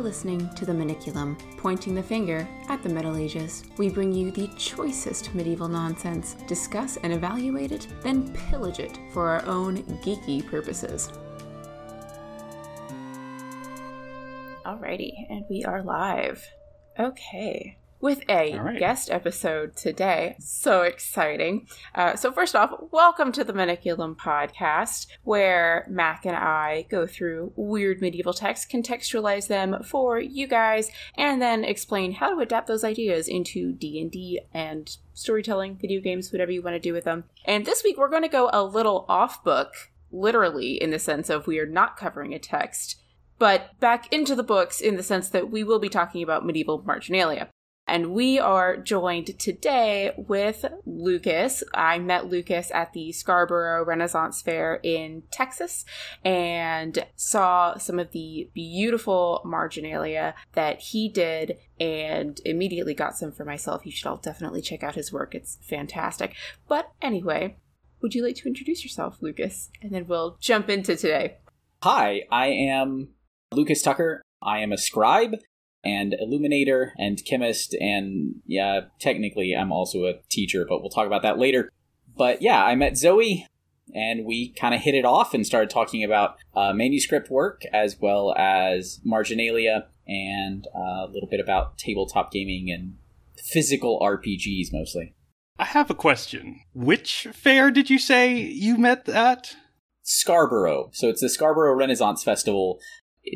You're listening to the Maniculum, pointing the finger at the Middle Ages. We bring you the choicest medieval nonsense, discuss and evaluate it, then pillage it for our own geeky purposes. Alrighty, and we are live. Okay with a right. guest episode today. So exciting. Uh, so, first off, welcome to the Maniculum podcast, where Mac and I go through weird medieval texts, contextualize them for you guys, and then explain how to adapt those ideas into D&D and storytelling, video games, whatever you want to do with them. And this week, we're going to go a little off book, literally, in the sense of we are not covering a text but back into the books in the sense that we will be talking about medieval marginalia. And we are joined today with Lucas. I met Lucas at the Scarborough Renaissance Fair in Texas and saw some of the beautiful marginalia that he did and immediately got some for myself. You should all definitely check out his work, it's fantastic. But anyway, would you like to introduce yourself, Lucas? And then we'll jump into today. Hi, I am Lucas Tucker. I am a scribe and illuminator and chemist and yeah technically i'm also a teacher but we'll talk about that later. But yeah i met zoe and we kind of hit it off and started talking about uh, manuscript work as well as marginalia and uh, a little bit about tabletop gaming and physical rpgs mostly. I have a question. Which fair did you say you met at? Scarborough. So it's the scarborough renaissance festival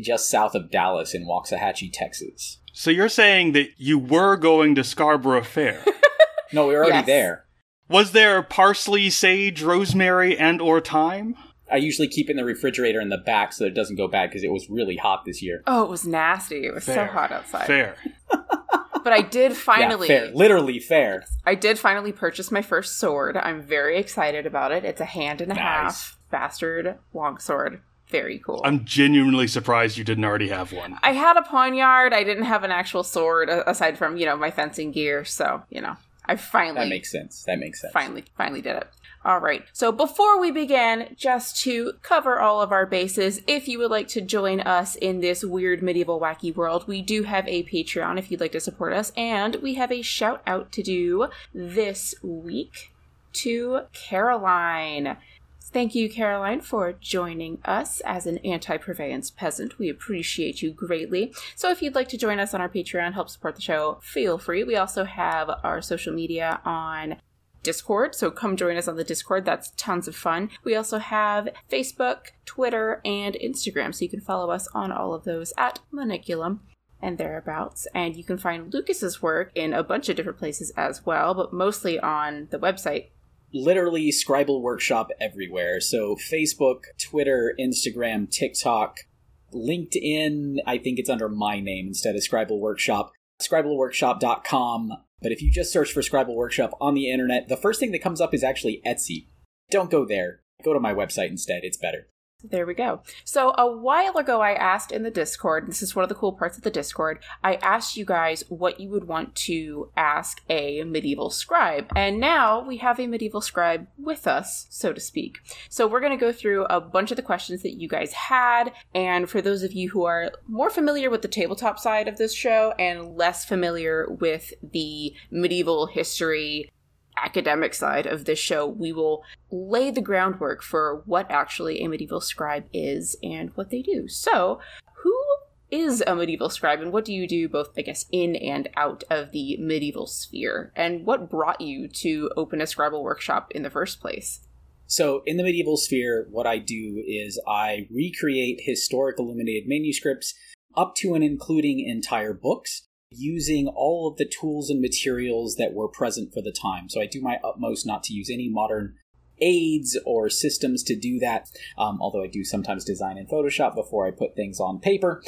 just south of Dallas in Waxahachie, Texas. So you're saying that you were going to Scarborough Fair? no, we were already yes. there. Was there parsley, sage, rosemary, and or thyme? I usually keep it in the refrigerator in the back so that it doesn't go bad because it was really hot this year. Oh, it was nasty. It was fair. so hot outside. Fair. but I did finally yeah, fair. literally fair. I did finally purchase my first sword. I'm very excited about it. It's a hand and a nice. half bastard longsword very cool. I'm genuinely surprised you didn't already have one. I had a poniard. I didn't have an actual sword aside from, you know, my fencing gear. So, you know, I finally. That makes sense. That makes sense. Finally, finally did it. All right. So before we begin, just to cover all of our bases, if you would like to join us in this weird medieval wacky world, we do have a Patreon if you'd like to support us, and we have a shout out to do this week to Caroline. Thank you, Caroline, for joining us as an anti purveyance peasant. We appreciate you greatly. So, if you'd like to join us on our Patreon, help support the show, feel free. We also have our social media on Discord, so come join us on the Discord. That's tons of fun. We also have Facebook, Twitter, and Instagram, so you can follow us on all of those at Maniculum and thereabouts. And you can find Lucas's work in a bunch of different places as well, but mostly on the website literally Scribal Workshop everywhere. So Facebook, Twitter, Instagram, TikTok, LinkedIn, I think it's under my name instead of Scribal Workshop, scribalworkshop.com. But if you just search for Scribal Workshop on the internet, the first thing that comes up is actually Etsy. Don't go there. Go to my website instead. It's better. There we go. So a while ago, I asked in the Discord, this is one of the cool parts of the Discord, I asked you guys what you would want to ask a medieval scribe. And now we have a medieval scribe with us, so to speak. So we're going to go through a bunch of the questions that you guys had. And for those of you who are more familiar with the tabletop side of this show and less familiar with the medieval history academic side of this show, we will lay the groundwork for what actually a medieval scribe is and what they do. So, who is a medieval scribe and what do you do both, I guess, in and out of the medieval sphere? And what brought you to open a scribal workshop in the first place? So, in the medieval sphere, what I do is I recreate historic illuminated manuscripts up to and including entire books using all of the tools and materials that were present for the time. So I do my utmost not to use any modern aids or systems to do that, um, although I do sometimes design in Photoshop before I put things on paper.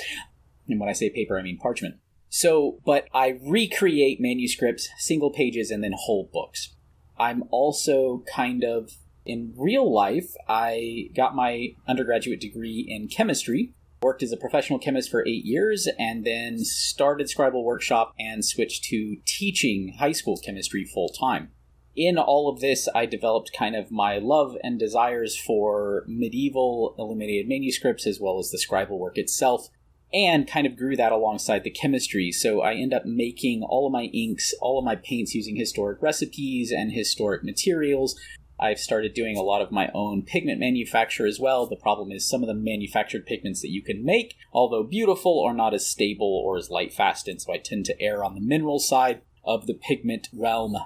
And when I say paper, I mean parchment. So, but I recreate manuscripts, single pages, and then whole books. I'm also kind of in real life, I got my undergraduate degree in chemistry worked as a professional chemist for eight years, and then started Scribal Workshop and switched to teaching high school chemistry full time. In all of this, I developed kind of my love and desires for medieval illuminated manuscripts as well as the scribal work itself. and kind of grew that alongside the chemistry. So I end up making all of my inks, all of my paints using historic recipes and historic materials. I've started doing a lot of my own pigment manufacture as well. The problem is some of the manufactured pigments that you can make, although beautiful, are not as stable or as light fast, and so I tend to err on the mineral side of the pigment realm.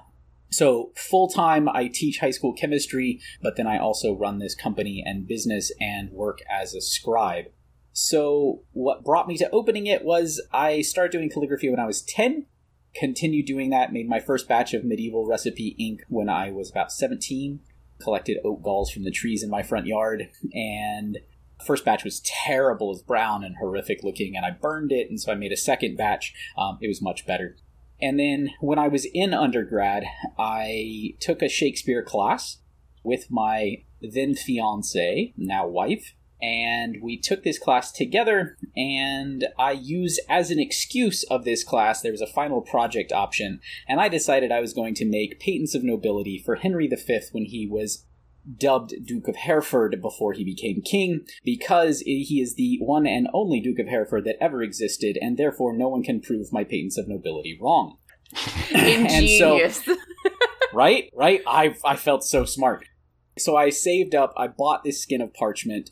So, full time, I teach high school chemistry, but then I also run this company and business and work as a scribe. So, what brought me to opening it was I started doing calligraphy when I was 10, continued doing that, made my first batch of medieval recipe ink when I was about 17, collected oak galls from the trees in my front yard, and first batch was terrible, it brown and horrific looking, and I burned it, and so I made a second batch. Um, it was much better. And then when I was in undergrad, I took a Shakespeare class with my then fiance, now wife, and we took this class together and i used as an excuse of this class there was a final project option and i decided i was going to make patents of nobility for henry v when he was dubbed duke of hereford before he became king because he is the one and only duke of hereford that ever existed and therefore no one can prove my patents of nobility wrong Ingenious. so, right, right. I I felt so smart. So I saved up. I bought this skin of parchment,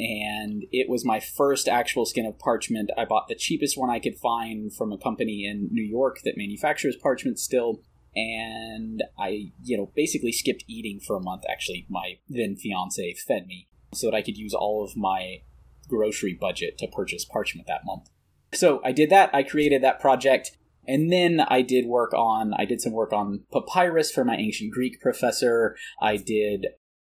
and it was my first actual skin of parchment. I bought the cheapest one I could find from a company in New York that manufactures parchment still. And I, you know, basically skipped eating for a month. Actually, my then fiance fed me so that I could use all of my grocery budget to purchase parchment that month. So I did that. I created that project. And then I did work on, I did some work on papyrus for my ancient Greek professor. I did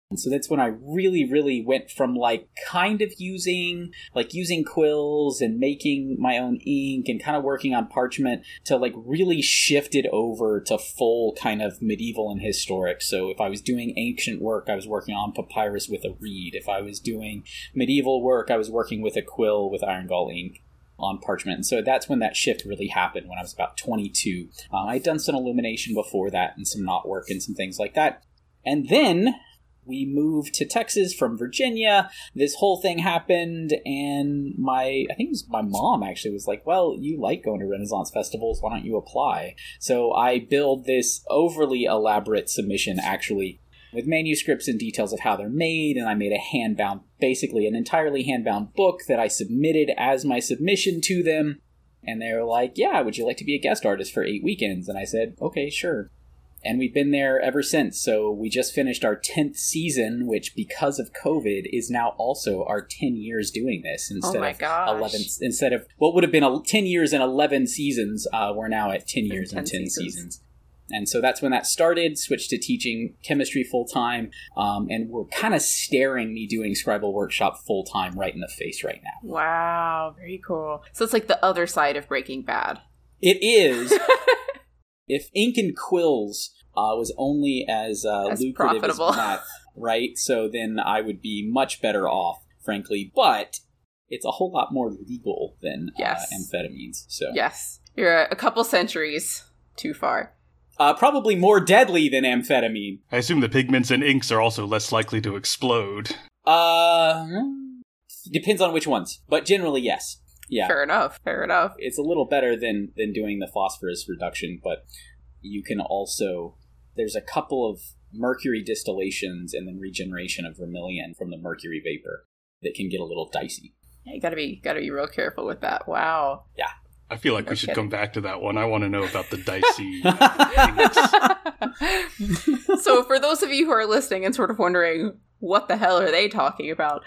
and so that's when I really, really went from like kind of using like using quills and making my own ink and kind of working on parchment to like really shifted over to full kind of medieval and historic. So if I was doing ancient work, I was working on papyrus with a reed. If I was doing medieval work, I was working with a quill with iron gall ink on parchment. And so that's when that shift really happened when I was about 22. Uh, I'd done some illumination before that and some knot work and some things like that. And then we moved to Texas from Virginia. This whole thing happened, and my I think it was my mom actually was like, "Well, you like going to Renaissance festivals. Why don't you apply?" So I build this overly elaborate submission actually with manuscripts and details of how they're made, and I made a handbound, basically an entirely handbound book that I submitted as my submission to them. And they were like, Yeah, would you like to be a guest artist for eight weekends? And I said, Okay, sure. And we've been there ever since. So we just finished our 10th season, which, because of COVID, is now also our 10 years doing this instead oh of gosh. 11. Instead of what would have been 10 years and 11 seasons, uh, we're now at 10 years and 10, 10 seasons. seasons. And so that's when that started, switched to teaching chemistry full time, um, and we're kind of staring me doing Scribal Workshop full time right in the face right now. Wow, very cool. So it's like the other side of Breaking Bad. It is. if ink and quills uh, was only as, uh, as lucrative profitable. as math, right? So then I would be much better off, frankly. But it's a whole lot more legal than uh, amphetamines. So yes, you're a couple centuries too far. Uh, probably more deadly than amphetamine. I assume the pigments and inks are also less likely to explode. Uh, depends on which ones, but generally yes. Yeah, fair enough. Fair enough. It's a little better than than doing the phosphorus reduction, but you can also there's a couple of mercury distillations and then regeneration of vermilion from the mercury vapor that can get a little dicey. Yeah, you gotta be gotta be real careful with that. Wow. Yeah. I feel like no we should kidding. come back to that one. I want to know about the dicey. so, for those of you who are listening and sort of wondering what the hell are they talking about,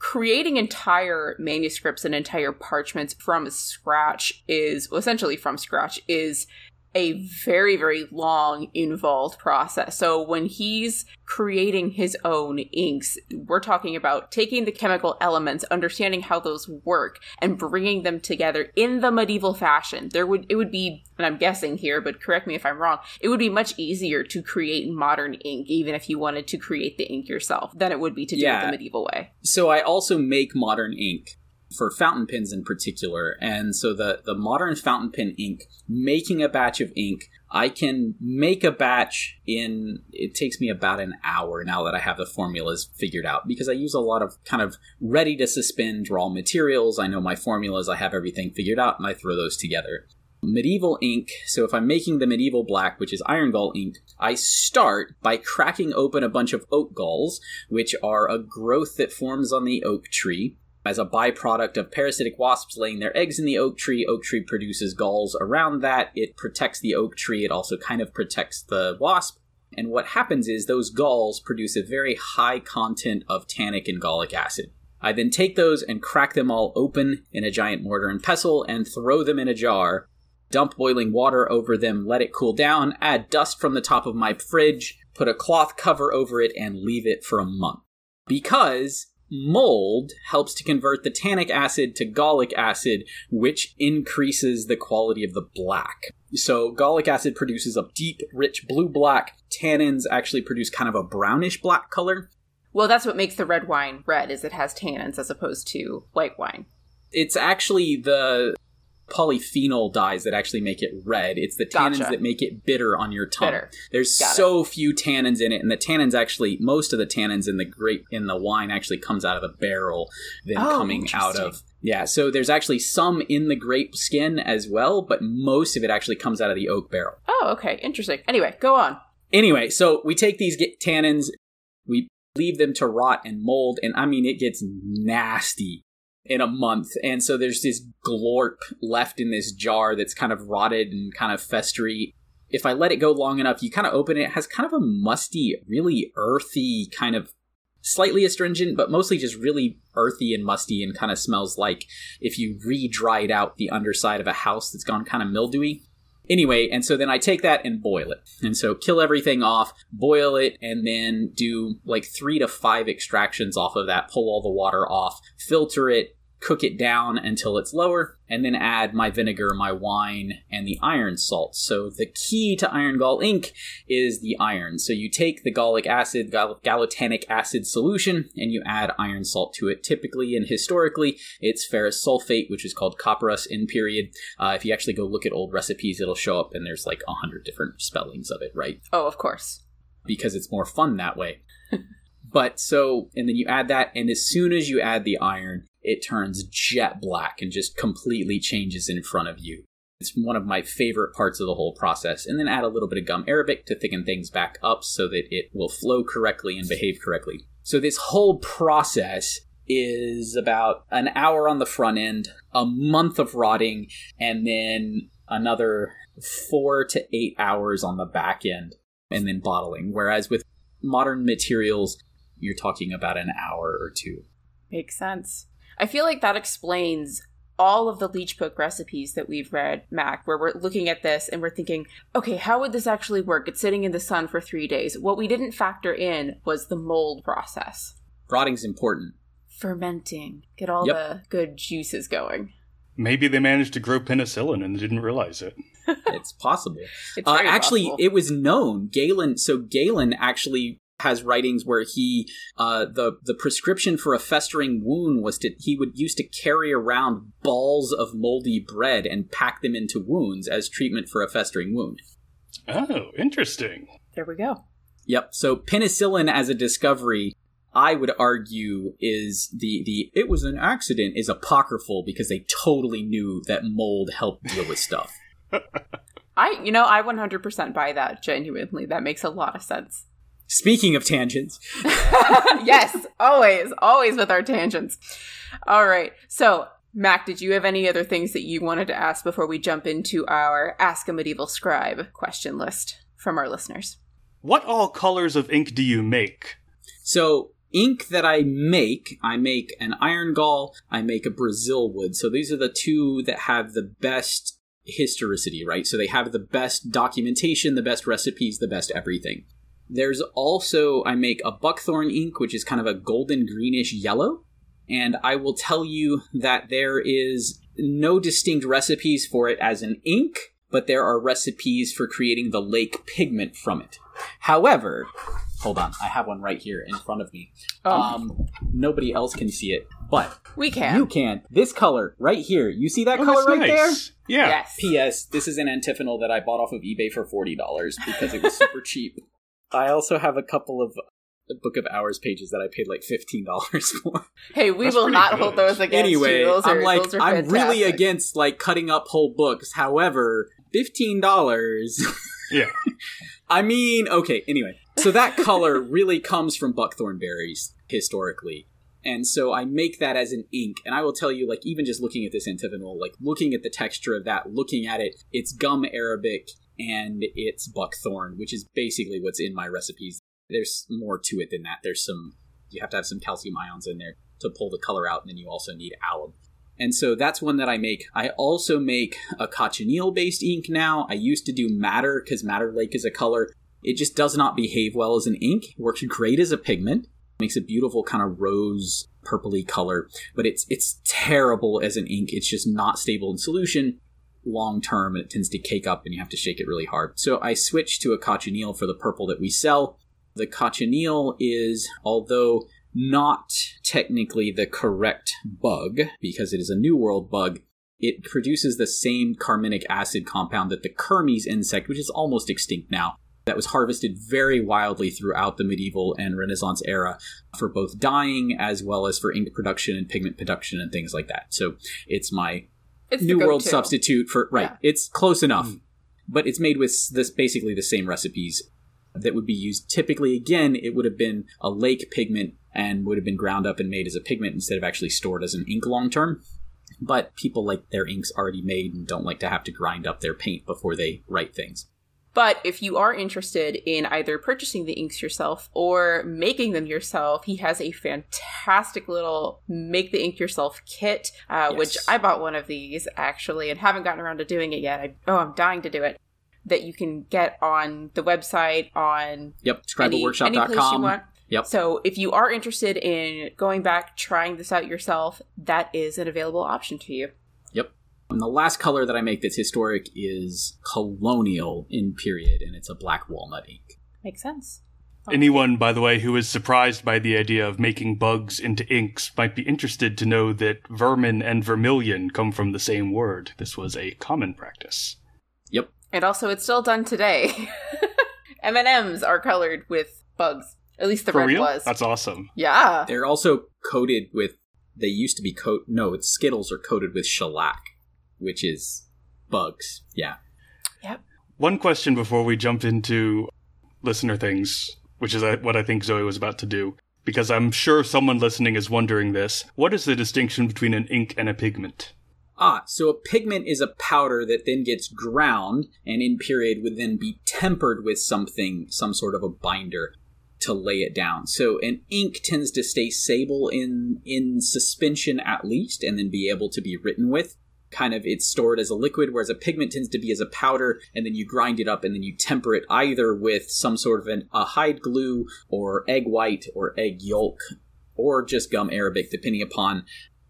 creating entire manuscripts and entire parchments from scratch is well, essentially from scratch is a very, very long, involved process. So when he's creating his own inks, we're talking about taking the chemical elements, understanding how those work, and bringing them together in the medieval fashion. There would, it would be, and I'm guessing here, but correct me if I'm wrong, it would be much easier to create modern ink, even if you wanted to create the ink yourself, than it would be to do yeah. it the medieval way. So I also make modern ink for fountain pens in particular. And so the, the modern fountain pen ink, making a batch of ink I can make a batch in, it takes me about an hour now that I have the formulas figured out because I use a lot of kind of ready to suspend raw materials. I know my formulas, I have everything figured out, and I throw those together. Medieval ink, so if I'm making the medieval black, which is iron gall ink, I start by cracking open a bunch of oak galls, which are a growth that forms on the oak tree. As a byproduct of parasitic wasps laying their eggs in the oak tree, oak tree produces galls around that. It protects the oak tree, it also kind of protects the wasp. And what happens is those galls produce a very high content of tannic and gallic acid. I then take those and crack them all open in a giant mortar and pestle and throw them in a jar dump boiling water over them, let it cool down, add dust from the top of my fridge, put a cloth cover over it, and leave it for a month. Because mold helps to convert the tannic acid to gallic acid, which increases the quality of the black. So, gallic acid produces a deep, rich blue black. Tannins actually produce kind of a brownish black color. Well, that's what makes the red wine red, is it has tannins as opposed to white wine. It's actually the polyphenol dyes that actually make it red. It's the tannins gotcha. that make it bitter on your tongue. Bitter. There's Got so it. few tannins in it, and the tannins actually, most of the tannins in the grape in the wine actually comes out of the barrel than oh, coming out of. Yeah, so there's actually some in the grape skin as well, but most of it actually comes out of the oak barrel. Oh, okay, interesting. Anyway, go on. Anyway, so we take these tannins, we leave them to rot and mold, and I mean, it gets nasty in a month. And so there's this glorp left in this jar that's kind of rotted and kind of festery. If I let it go long enough, you kind of open it, it has kind of a musty, really earthy kind of slightly astringent, but mostly just really earthy and musty and kind of smells like if you re dried out the underside of a house that's gone kind of mildewy. Anyway, and so then I take that and boil it. And so kill everything off, boil it, and then do like three to five extractions off of that, pull all the water off, filter it, cook it down until it's lower, and then add my vinegar, my wine, and the iron salt. So the key to iron gall ink is the iron. So you take the gallic acid, gall- gallotannic acid solution, and you add iron salt to it. Typically and historically, it's ferrous sulfate, which is called copperas in period. Uh, if you actually go look at old recipes, it'll show up, and there's like a hundred different spellings of it, right? Oh, of course. Because it's more fun that way. but so, and then you add that, and as soon as you add the iron, it turns jet black and just completely changes in front of you. It's one of my favorite parts of the whole process. And then add a little bit of gum arabic to thicken things back up so that it will flow correctly and behave correctly. So this whole process is about an hour on the front end, a month of rotting, and then another four to eight hours on the back end, and then bottling. Whereas with modern materials, you're talking about an hour or two. Makes sense. I feel like that explains all of the leech book recipes that we've read, Mac, where we're looking at this and we're thinking, okay, how would this actually work? It's sitting in the sun for three days. What we didn't factor in was the mold process. Rotting's important. Fermenting. Get all yep. the good juices going. Maybe they managed to grow penicillin and didn't realize it. it's possible. It's uh, actually, possible. it was known. Galen, so Galen actually has writings where he uh, the the prescription for a festering wound was to he would used to carry around balls of moldy bread and pack them into wounds as treatment for a festering wound. Oh, interesting. There we go. Yep. So penicillin as a discovery, I would argue, is the the it was an accident is apocryphal because they totally knew that mold helped deal with stuff. I you know I 100% buy that genuinely. That makes a lot of sense. Speaking of tangents. yes, always, always with our tangents. All right. So, Mac, did you have any other things that you wanted to ask before we jump into our Ask a Medieval Scribe question list from our listeners? What all colors of ink do you make? So, ink that I make, I make an iron gall, I make a Brazil wood. So these are the two that have the best historicity, right? So they have the best documentation, the best recipes, the best everything. There's also, I make a buckthorn ink, which is kind of a golden greenish yellow. And I will tell you that there is no distinct recipes for it as an ink, but there are recipes for creating the lake pigment from it. However, hold on, I have one right here in front of me. Oh. Um, nobody else can see it, but we can. You can. This color right here. You see that oh, color right nice. there? Yeah. Yes. P.S. This is an antiphonal that I bought off of eBay for forty dollars because it was super cheap. I also have a couple of Book of Hours pages that I paid like fifteen dollars for. Hey, we That's will not good. hold those against anyway, you. Those I'm are, like, I'm really against like cutting up whole books. However, fifteen dollars. Yeah. I mean, okay. Anyway, so that color really comes from buckthorn berries historically. And so I make that as an ink. And I will tell you, like, even just looking at this antiphonal, like, looking at the texture of that, looking at it, it's gum arabic and it's buckthorn, which is basically what's in my recipes. There's more to it than that. There's some, you have to have some calcium ions in there to pull the color out, and then you also need alum. And so that's one that I make. I also make a cochineal based ink now. I used to do madder because madder lake is a color. It just does not behave well as an ink. It works great as a pigment makes a beautiful kind of rose purpley color, but it's it's terrible as an ink. It's just not stable in solution long term and it tends to cake up and you have to shake it really hard. So I switched to a cochineal for the purple that we sell. The cochineal is, although not technically the correct bug because it is a New World bug, it produces the same carminic acid compound that the Kermes insect, which is almost extinct now, that was harvested very wildly throughout the medieval and Renaissance era for both dyeing as well as for ink production and pigment production and things like that. So it's my it's New World substitute for right. Yeah. It's close enough, mm. but it's made with this basically the same recipes that would be used. Typically, again, it would have been a lake pigment and would have been ground up and made as a pigment instead of actually stored as an ink long term. But people like their inks already made and don't like to have to grind up their paint before they write things. But if you are interested in either purchasing the inks yourself or making them yourself, he has a fantastic little make the ink yourself kit, uh, yes. which I bought one of these actually and haven't gotten around to doing it yet. I, oh, I'm dying to do it. That you can get on the website on yep scribalworkshop.com. Yep. So if you are interested in going back, trying this out yourself, that is an available option to you. And the last color that I make that's historic is colonial in period, and it's a black walnut ink. Makes sense. Anyone, by the way, who is surprised by the idea of making bugs into inks might be interested to know that vermin and vermilion come from the same word. This was a common practice. Yep. And also, it's still done today. M and M's are colored with bugs. At least the For red real? was. That's awesome. Yeah. They're also coated with. They used to be coat. No, it's Skittles are coated with shellac which is bugs. Yeah. Yep. One question before we jump into listener things, which is uh, what I think Zoe was about to do, because I'm sure someone listening is wondering this. What is the distinction between an ink and a pigment? Ah, so a pigment is a powder that then gets ground and in period would then be tempered with something, some sort of a binder to lay it down. So an ink tends to stay stable in in suspension at least and then be able to be written with kind of it's stored as a liquid, whereas a pigment tends to be as a powder, and then you grind it up and then you temper it either with some sort of an, a hide glue or egg white or egg yolk or just gum arabic, depending upon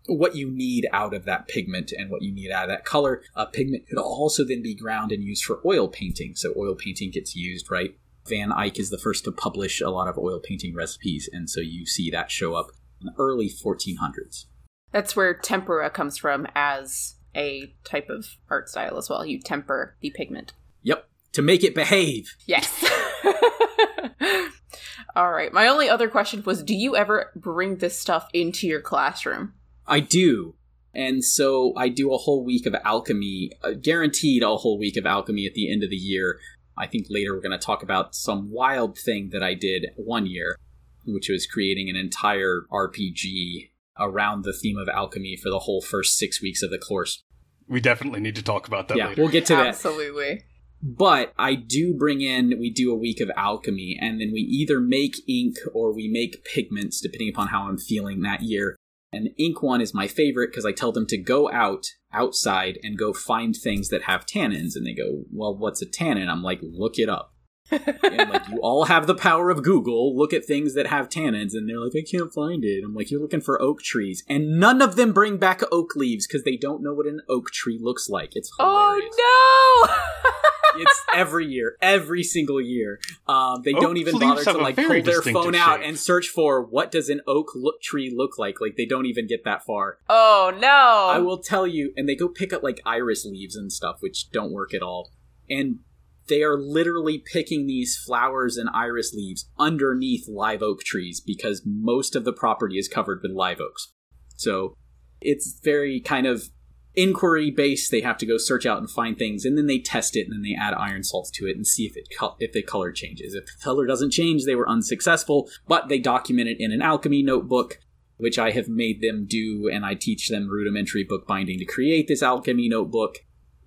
what you need out of that pigment and what you need out of that color. A pigment could also then be ground and used for oil painting. So oil painting gets used, right? Van Eyck is the first to publish a lot of oil painting recipes, and so you see that show up in the early 1400s. That's where tempera comes from as a type of art style as well. You temper the pigment. Yep. To make it behave. Yes. All right. My only other question was do you ever bring this stuff into your classroom? I do. And so I do a whole week of alchemy, uh, guaranteed a whole week of alchemy at the end of the year. I think later we're going to talk about some wild thing that I did one year, which was creating an entire RPG around the theme of alchemy for the whole first six weeks of the course. We definitely need to talk about that yeah, later. We'll get to that. Absolutely. But I do bring in, we do a week of alchemy, and then we either make ink or we make pigments, depending upon how I'm feeling that year. And the ink one is my favorite because I tell them to go out, outside, and go find things that have tannins. And they go, Well, what's a tannin? I'm like, Look it up and like you all have the power of Google. Look at things that have tannins, and they're like, I can't find it. I'm like, you're looking for oak trees, and none of them bring back oak leaves because they don't know what an oak tree looks like. It's hilarious. Oh no! it's every year, every single year. Um, they oak don't even bother to like pull their phone shape. out and search for what does an oak look tree look like. Like they don't even get that far. Oh no! I will tell you, and they go pick up like iris leaves and stuff, which don't work at all. And they are literally picking these flowers and iris leaves underneath live oak trees because most of the property is covered with live oaks. So it's very kind of inquiry based. They have to go search out and find things, and then they test it, and then they add iron salts to it and see if it if the color changes. If the color doesn't change, they were unsuccessful. But they document it in an alchemy notebook, which I have made them do, and I teach them rudimentary bookbinding to create this alchemy notebook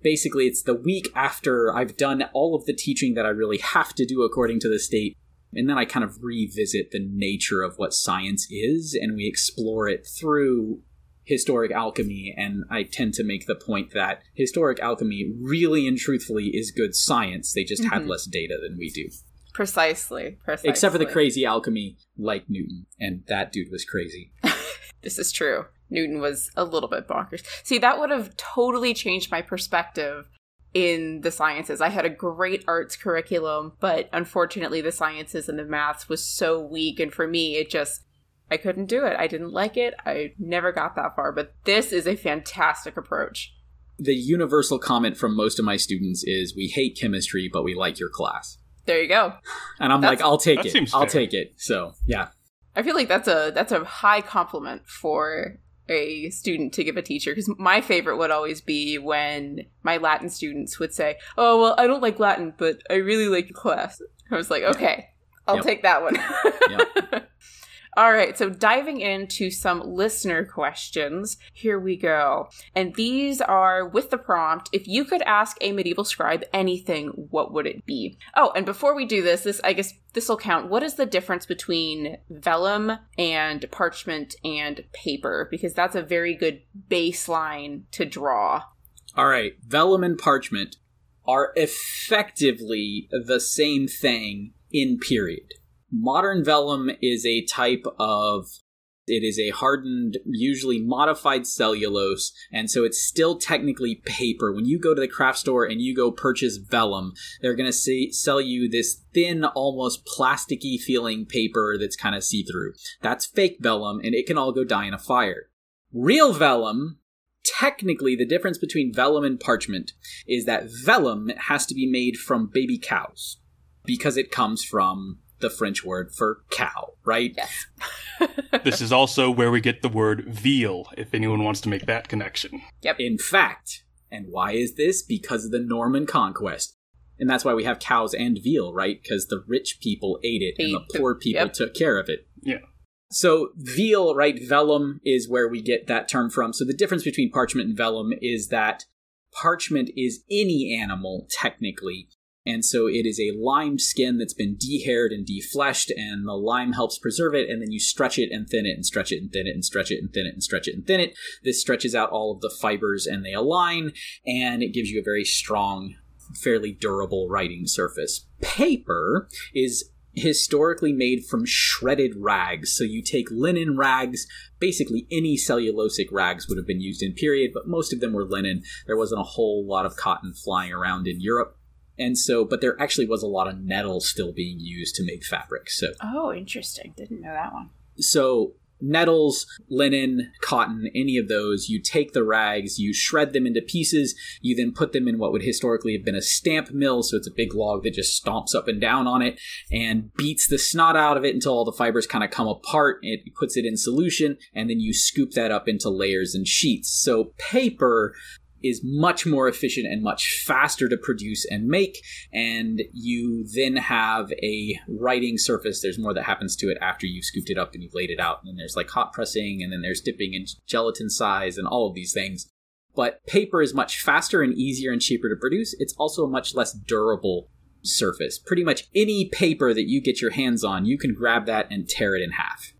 basically it's the week after I've done all of the teaching that I really have to do according to the state. And then I kind of revisit the nature of what science is, and we explore it through historic alchemy. And I tend to make the point that historic alchemy really and truthfully is good science. They just mm-hmm. had less data than we do. Precisely, precisely. Except for the crazy alchemy like Newton, and that dude was crazy. this is true. Newton was a little bit bonkers. See, that would have totally changed my perspective in the sciences. I had a great arts curriculum, but unfortunately, the sciences and the maths was so weak. And for me, it just, I couldn't do it. I didn't like it. I never got that far. But this is a fantastic approach. The universal comment from most of my students is we hate chemistry, but we like your class. There you go. And I'm that's, like, I'll take it. I'll take it. So, yeah. I feel like that's a that's a high compliment for a student to give a teacher because my favorite would always be when my Latin students would say, "Oh, well, I don't like Latin, but I really like your class." I was like, "Okay, I'll yep. take that one." yep. All right, so diving into some listener questions, here we go. And these are with the prompt if you could ask a medieval scribe anything, what would it be? Oh, and before we do this, this I guess this will count. What is the difference between vellum and parchment and paper? Because that's a very good baseline to draw. All right, vellum and parchment are effectively the same thing in period. Modern vellum is a type of it is a hardened, usually modified cellulose, and so it's still technically paper. When you go to the craft store and you go purchase vellum, they're going to sell you this thin, almost plasticky feeling paper that's kind of see through. That's fake vellum, and it can all go die in a fire. Real vellum, technically, the difference between vellum and parchment is that vellum has to be made from baby cows because it comes from the French word for cow, right? Yes. this is also where we get the word veal, if anyone wants to make that connection. Yep. In fact, and why is this? Because of the Norman conquest. And that's why we have cows and veal, right? Because the rich people ate it and the poor people yep. took care of it. Yeah. So veal, right, vellum is where we get that term from. So the difference between parchment and vellum is that parchment is any animal, technically, and so it is a lime skin that's been dehaired and defleshed, and the lime helps preserve it. And then you stretch it and thin it, and stretch it and thin it, and stretch it and thin it, and stretch it and thin it. This stretches out all of the fibers and they align, and it gives you a very strong, fairly durable writing surface. Paper is historically made from shredded rags. So you take linen rags, basically any cellulosic rags would have been used in period, but most of them were linen. There wasn't a whole lot of cotton flying around in Europe. And so, but there actually was a lot of nettle still being used to make fabric. So, oh, interesting. Didn't know that one. So, nettles, linen, cotton, any of those, you take the rags, you shred them into pieces, you then put them in what would historically have been a stamp mill. So, it's a big log that just stomps up and down on it and beats the snot out of it until all the fibers kind of come apart. It puts it in solution, and then you scoop that up into layers and sheets. So, paper is much more efficient and much faster to produce and make. And you then have a writing surface. There's more that happens to it after you've scooped it up and you've laid it out. And then there's like hot pressing, and then there's dipping in gelatin size, and all of these things. But paper is much faster and easier and cheaper to produce. It's also a much less durable surface. Pretty much any paper that you get your hands on, you can grab that and tear it in half.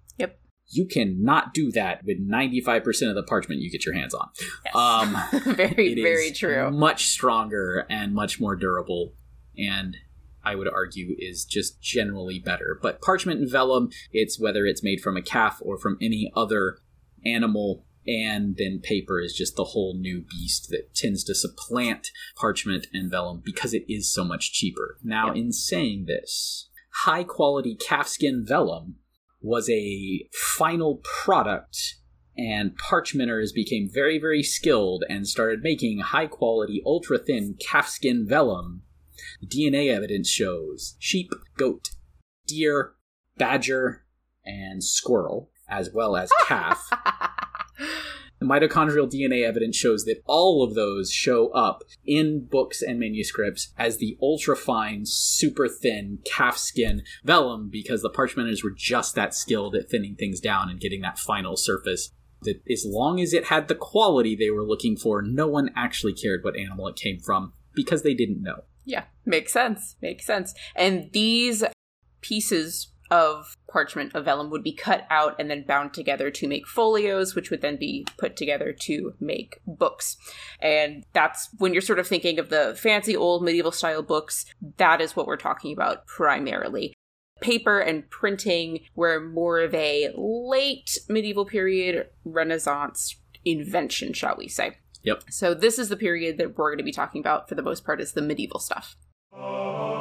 You cannot do that with 95% of the parchment you get your hands on. Yes. Um, very, very true. Much stronger and much more durable. And I would argue is just generally better. But parchment and vellum, it's whether it's made from a calf or from any other animal and then paper is just the whole new beast that tends to supplant parchment and vellum because it is so much cheaper. Now, in saying this, high quality calfskin vellum was a final product and parchmenters became very, very skilled and started making high quality, ultra thin calfskin vellum. DNA evidence shows sheep, goat, deer, badger, and squirrel, as well as calf. Mitochondrial DNA evidence shows that all of those show up in books and manuscripts as the ultra-fine, super thin calfskin vellum because the parchmenters were just that skilled at thinning things down and getting that final surface. That as long as it had the quality they were looking for, no one actually cared what animal it came from because they didn't know. Yeah, makes sense. Makes sense. And these pieces of parchment of vellum would be cut out and then bound together to make folios, which would then be put together to make books. And that's when you're sort of thinking of the fancy old medieval style books, that is what we're talking about primarily. Paper and printing were more of a late medieval period Renaissance invention, shall we say. Yep. So this is the period that we're going to be talking about for the most part is the medieval stuff. Oh.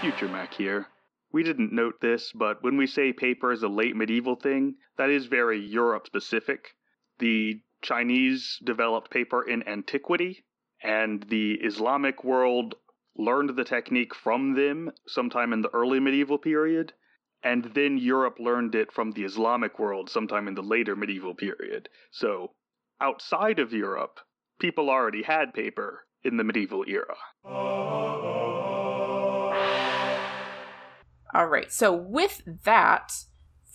Future Mac here. We didn't note this, but when we say paper is a late medieval thing, that is very Europe specific. The Chinese developed paper in antiquity, and the Islamic world learned the technique from them sometime in the early medieval period, and then Europe learned it from the Islamic world sometime in the later medieval period. So, outside of Europe, people already had paper in the medieval era. All right. So with that,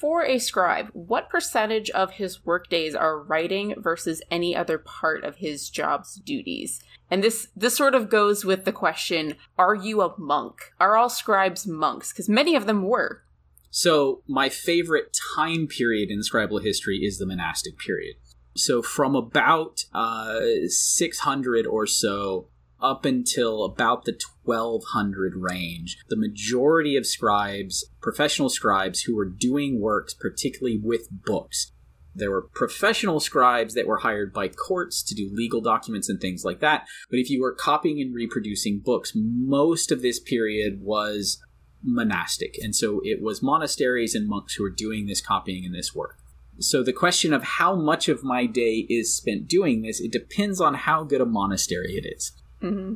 for a scribe, what percentage of his workdays are writing versus any other part of his job's duties? And this this sort of goes with the question, are you a monk? Are all scribes monks? Because many of them were. So my favorite time period in scribal history is the monastic period. So from about uh, 600 or so up until about the 1200 range, the majority of scribes, professional scribes who were doing works, particularly with books, there were professional scribes that were hired by courts to do legal documents and things like that. But if you were copying and reproducing books, most of this period was monastic. And so it was monasteries and monks who were doing this copying and this work. So the question of how much of my day is spent doing this, it depends on how good a monastery it is. Mm-hmm.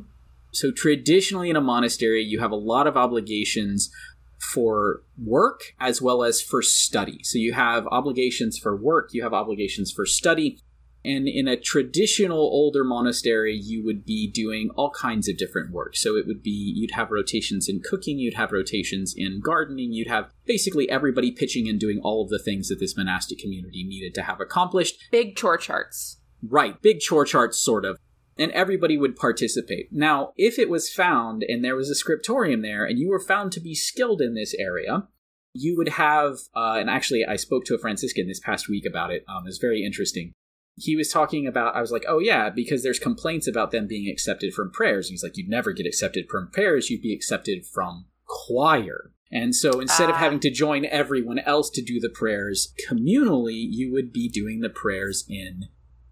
So traditionally in a monastery, you have a lot of obligations for work as well as for study. So you have obligations for work, you have obligations for study. And in a traditional older monastery, you would be doing all kinds of different work. So it would be, you'd have rotations in cooking, you'd have rotations in gardening, you'd have basically everybody pitching and doing all of the things that this monastic community needed to have accomplished. Big chore charts. Right, big chore charts, sort of and everybody would participate. Now, if it was found and there was a scriptorium there and you were found to be skilled in this area, you would have, uh, and actually, I spoke to a Franciscan this past week about it. Um, it was very interesting. He was talking about, I was like, oh, yeah, because there's complaints about them being accepted from prayers. And he's like, you'd never get accepted from prayers, you'd be accepted from choir. And so instead of ah. having to join everyone else to do the prayers communally, you would be doing the prayers in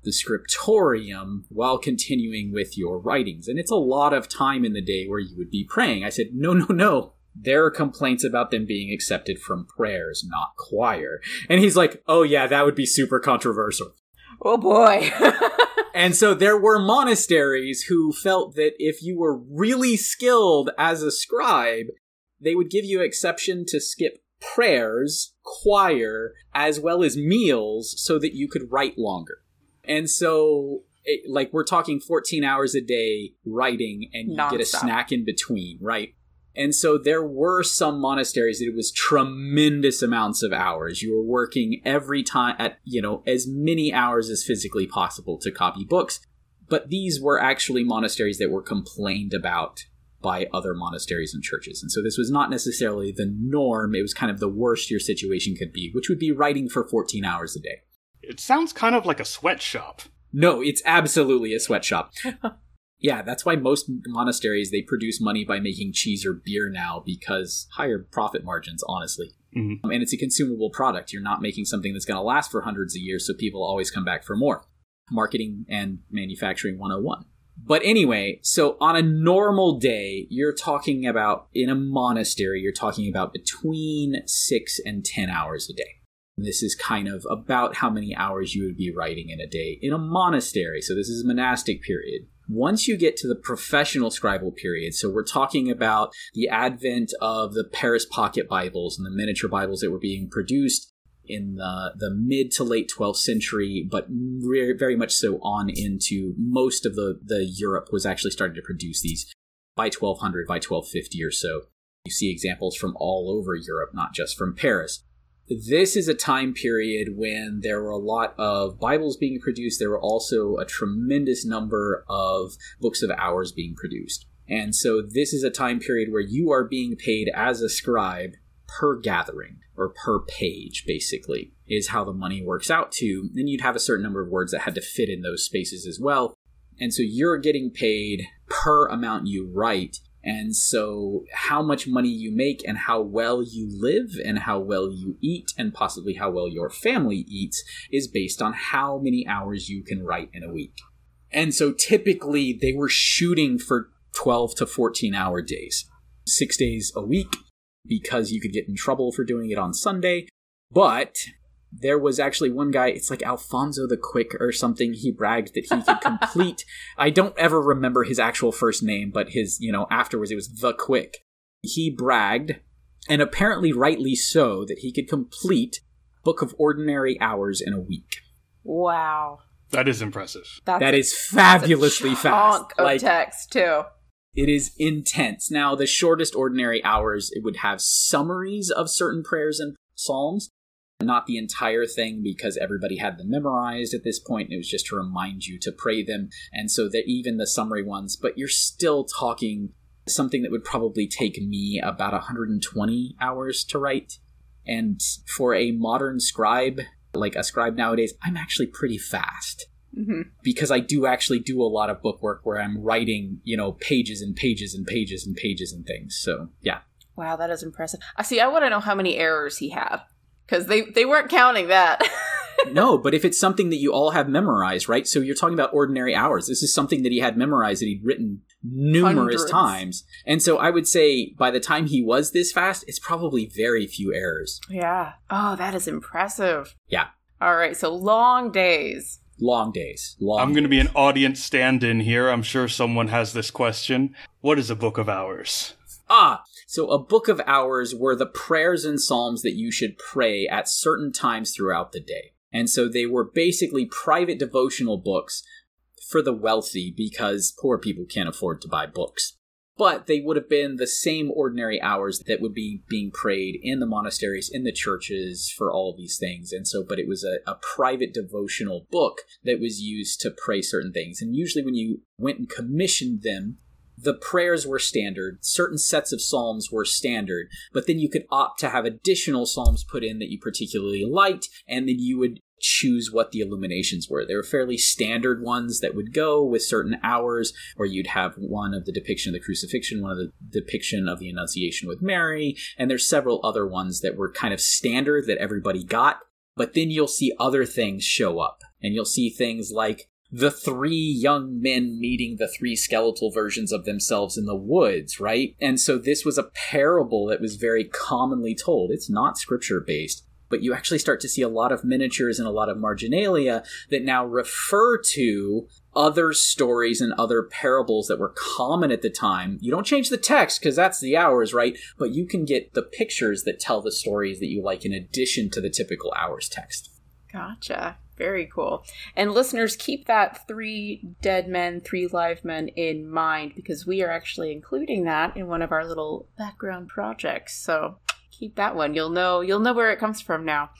the scriptorium while continuing with your writings. And it's a lot of time in the day where you would be praying. I said, no, no, no. There are complaints about them being accepted from prayers, not choir. And he's like, oh yeah, that would be super controversial. Oh boy. and so there were monasteries who felt that if you were really skilled as a scribe, they would give you exception to skip prayers, choir, as well as meals so that you could write longer. And so it, like we're talking 14 hours a day writing and you Non-stop. get a snack in between, right? And so there were some monasteries that it was tremendous amounts of hours. You were working every time at, you know, as many hours as physically possible to copy books. But these were actually monasteries that were complained about by other monasteries and churches. And so this was not necessarily the norm. It was kind of the worst your situation could be, which would be writing for 14 hours a day. It sounds kind of like a sweatshop. No, it's absolutely a sweatshop. yeah, that's why most monasteries they produce money by making cheese or beer now because higher profit margins, honestly. Mm-hmm. And it's a consumable product. You're not making something that's going to last for hundreds of years, so people always come back for more. Marketing and manufacturing 101. But anyway, so on a normal day, you're talking about in a monastery, you're talking about between six and 10 hours a day. This is kind of about how many hours you would be writing in a day in a monastery. So this is a monastic period. Once you get to the professional scribal period, so we're talking about the advent of the Paris Pocket Bibles and the miniature Bibles that were being produced in the, the mid to late 12th century, but re- very much so on into most of the, the Europe was actually starting to produce these by 1200, by 1250 or so. You see examples from all over Europe, not just from Paris this is a time period when there were a lot of Bibles being produced. There were also a tremendous number of books of hours being produced. And so this is a time period where you are being paid as a scribe per gathering or per page, basically, is how the money works out to. Then you'd have a certain number of words that had to fit in those spaces as well. And so you're getting paid per amount you write and so, how much money you make and how well you live and how well you eat and possibly how well your family eats is based on how many hours you can write in a week. And so, typically, they were shooting for 12 to 14 hour days, six days a week, because you could get in trouble for doing it on Sunday. But there was actually one guy it's like alfonso the quick or something he bragged that he could complete. I don't ever remember his actual first name but his you know afterwards it was the quick. He bragged and apparently rightly so that he could complete book of ordinary hours in a week. Wow. That is impressive. That's that a, is fabulously fast. of like, text too. it is intense. Now the shortest ordinary hours it would have summaries of certain prayers and psalms not the entire thing because everybody had them memorized at this point. It was just to remind you to pray them. And so that even the summary ones, but you're still talking something that would probably take me about 120 hours to write. And for a modern scribe, like a scribe nowadays, I'm actually pretty fast. Mm-hmm. Because I do actually do a lot of book work where I'm writing, you know, pages and pages and pages and pages and things. So, yeah. Wow, that is impressive. I see. I want to know how many errors he had because they they weren't counting that. no, but if it's something that you all have memorized, right? So you're talking about ordinary hours. This is something that he had memorized that he'd written numerous Hundreds. times. And so I would say by the time he was this fast, it's probably very few errors. Yeah. Oh, that is impressive. Yeah. All right, so long days. Long days. Long I'm going to be an audience stand in here. I'm sure someone has this question. What is a book of hours? Ah, so a book of hours were the prayers and psalms that you should pray at certain times throughout the day. And so they were basically private devotional books for the wealthy because poor people can't afford to buy books. But they would have been the same ordinary hours that would be being prayed in the monasteries, in the churches for all of these things. And so, but it was a, a private devotional book that was used to pray certain things. And usually when you went and commissioned them, the prayers were standard, certain sets of psalms were standard, but then you could opt to have additional psalms put in that you particularly liked, and then you would choose what the illuminations were. They were fairly standard ones that would go with certain hours, or you'd have one of the depiction of the crucifixion, one of the depiction of the Annunciation with Mary, and there's several other ones that were kind of standard that everybody got. But then you'll see other things show up, and you'll see things like the three young men meeting the three skeletal versions of themselves in the woods, right? And so this was a parable that was very commonly told. It's not scripture based, but you actually start to see a lot of miniatures and a lot of marginalia that now refer to other stories and other parables that were common at the time. You don't change the text because that's the hours, right? But you can get the pictures that tell the stories that you like in addition to the typical hours text. Gotcha. Very cool. And listeners, keep that three dead men, three live men in mind because we are actually including that in one of our little background projects. So keep that one. You'll know you'll know where it comes from now.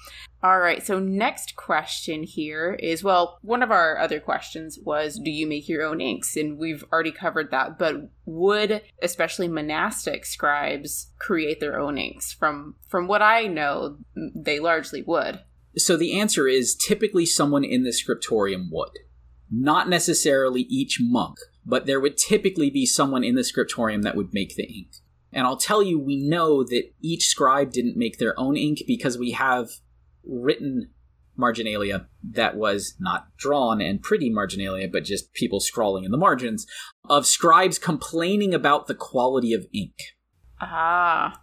All right. So next question here is well, one of our other questions was do you make your own inks? And we've already covered that, but would especially monastic scribes create their own inks? From from what I know, they largely would. So the answer is typically someone in the scriptorium would. Not necessarily each monk, but there would typically be someone in the scriptorium that would make the ink. And I'll tell you, we know that each scribe didn't make their own ink because we have written marginalia that was not drawn and pretty marginalia, but just people scrawling in the margins of scribes complaining about the quality of ink. Ah.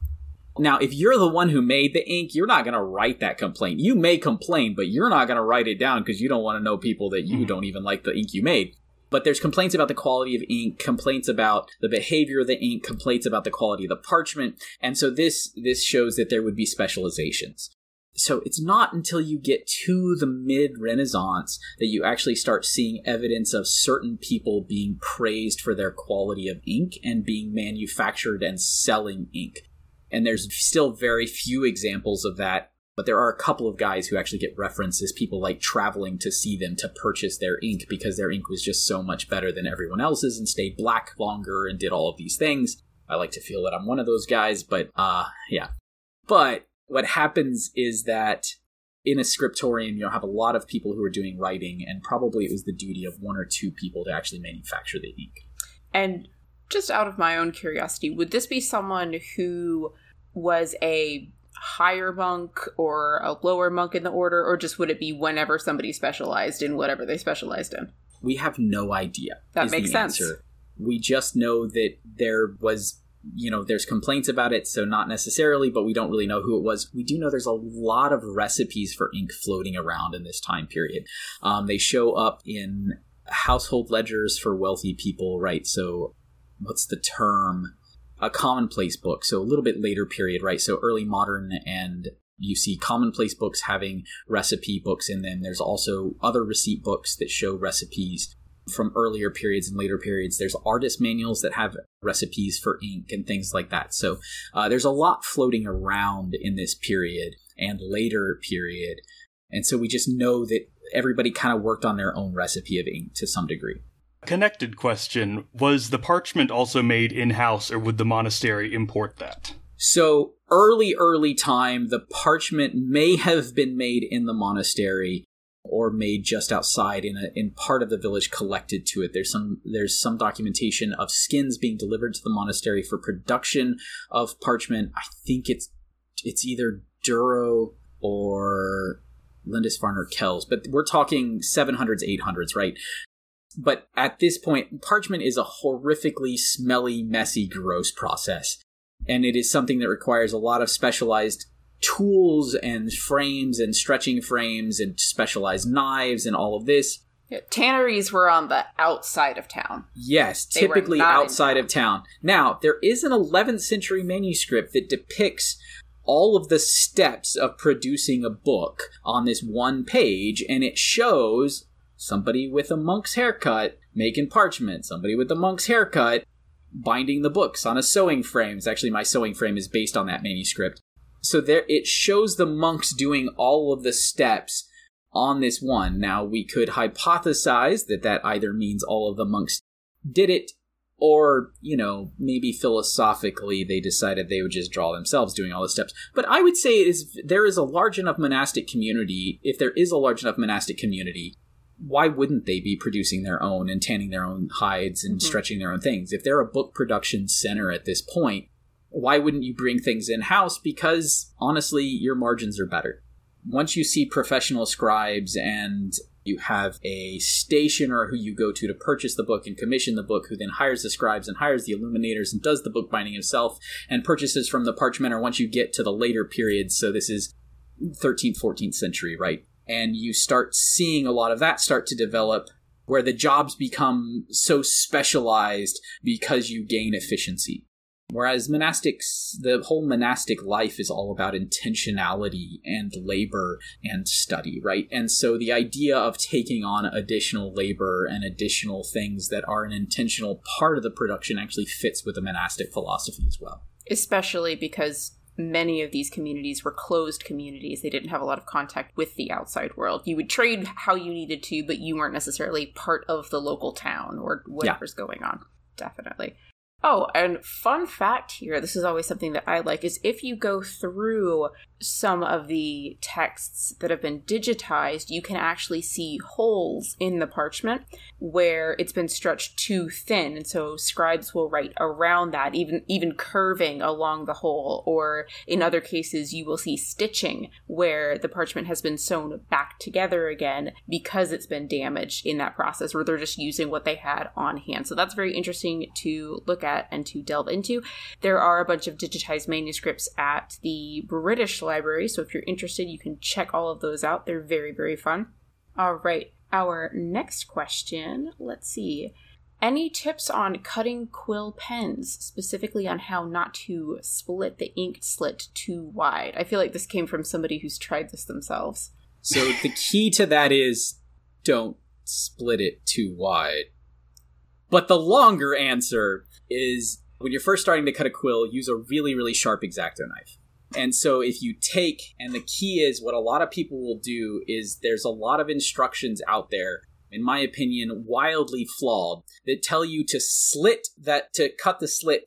Now, if you're the one who made the ink, you're not going to write that complaint. You may complain, but you're not going to write it down because you don't want to know people that you mm. don't even like the ink you made. But there's complaints about the quality of ink, complaints about the behavior of the ink, complaints about the quality of the parchment, and so this this shows that there would be specializations. So it's not until you get to the mid Renaissance that you actually start seeing evidence of certain people being praised for their quality of ink and being manufactured and selling ink. And there's still very few examples of that but there are a couple of guys who actually get referenced as people like traveling to see them to purchase their ink because their ink was just so much better than everyone else's and stayed black longer and did all of these things. I like to feel that I'm one of those guys, but uh yeah. But what happens is that in a scriptorium you'll have a lot of people who are doing writing and probably it was the duty of one or two people to actually manufacture the ink. And just out of my own curiosity, would this be someone who was a higher monk or a lower monk in the order, or just would it be whenever somebody specialized in whatever they specialized in? We have no idea. That makes sense. Answer. We just know that there was, you know, there's complaints about it, so not necessarily, but we don't really know who it was. We do know there's a lot of recipes for ink floating around in this time period. Um, they show up in household ledgers for wealthy people, right? So, what's the term? A commonplace book, so a little bit later period, right? So early modern and you see commonplace books having recipe books in them. There's also other receipt books that show recipes from earlier periods and later periods. There's artist manuals that have recipes for ink and things like that. So uh, there's a lot floating around in this period and later period. And so we just know that everybody kind of worked on their own recipe of ink to some degree. Connected question Was the parchment also made in house, or would the monastery import that? So, early, early time, the parchment may have been made in the monastery or made just outside in a in part of the village collected to it. There's some there's some documentation of skins being delivered to the monastery for production of parchment. I think it's it's either Durrow or Lindisfarne or Kells, but we're talking 700s, 800s, right? But at this point, parchment is a horrifically smelly, messy, gross process. And it is something that requires a lot of specialized tools and frames and stretching frames and specialized knives and all of this. Yeah, tanneries were on the outside of town. Yes, they typically outside town. of town. Now, there is an 11th century manuscript that depicts all of the steps of producing a book on this one page, and it shows somebody with a monk's haircut making parchment, somebody with a monk's haircut binding the books on a sewing frame. It's actually my sewing frame is based on that manuscript. So there it shows the monks doing all of the steps on this one. Now we could hypothesize that that either means all of the monks did it or you know maybe philosophically they decided they would just draw themselves doing all the steps but i would say is there is a large enough monastic community if there is a large enough monastic community why wouldn't they be producing their own and tanning their own hides and mm-hmm. stretching their own things? If they're a book production center at this point, why wouldn't you bring things in house? Because honestly, your margins are better. Once you see professional scribes and you have a stationer who you go to to purchase the book and commission the book, who then hires the scribes and hires the illuminators and does the bookbinding himself and purchases from the parchment. Or once you get to the later periods, so this is 13th, 14th century, right? And you start seeing a lot of that start to develop where the jobs become so specialized because you gain efficiency. Whereas monastics, the whole monastic life is all about intentionality and labor and study, right? And so the idea of taking on additional labor and additional things that are an intentional part of the production actually fits with the monastic philosophy as well. Especially because many of these communities were closed communities. They didn't have a lot of contact with the outside world. You would trade how you needed to, but you weren't necessarily part of the local town or whatever's yeah. going on. Definitely. Oh, and fun fact here this is always something that I like is if you go through some of the texts that have been digitized, you can actually see holes in the parchment where it's been stretched too thin. And so scribes will write around that, even even curving along the hole. Or in other cases, you will see stitching where the parchment has been sewn back together again because it's been damaged in that process, where they're just using what they had on hand. So that's very interesting to look at and to delve into. There are a bunch of digitized manuscripts at the British library. So if you're interested, you can check all of those out. They're very, very fun. All right. Our next question let's see. Any tips on cutting quill pens, specifically on how not to split the ink slit too wide? I feel like this came from somebody who's tried this themselves. So the key to that is don't split it too wide. But the longer answer is when you're first starting to cut a quill, use a really, really sharp X-Acto knife. And so if you take, and the key is what a lot of people will do is there's a lot of instructions out there, in my opinion, wildly flawed, that tell you to slit that, to cut the slit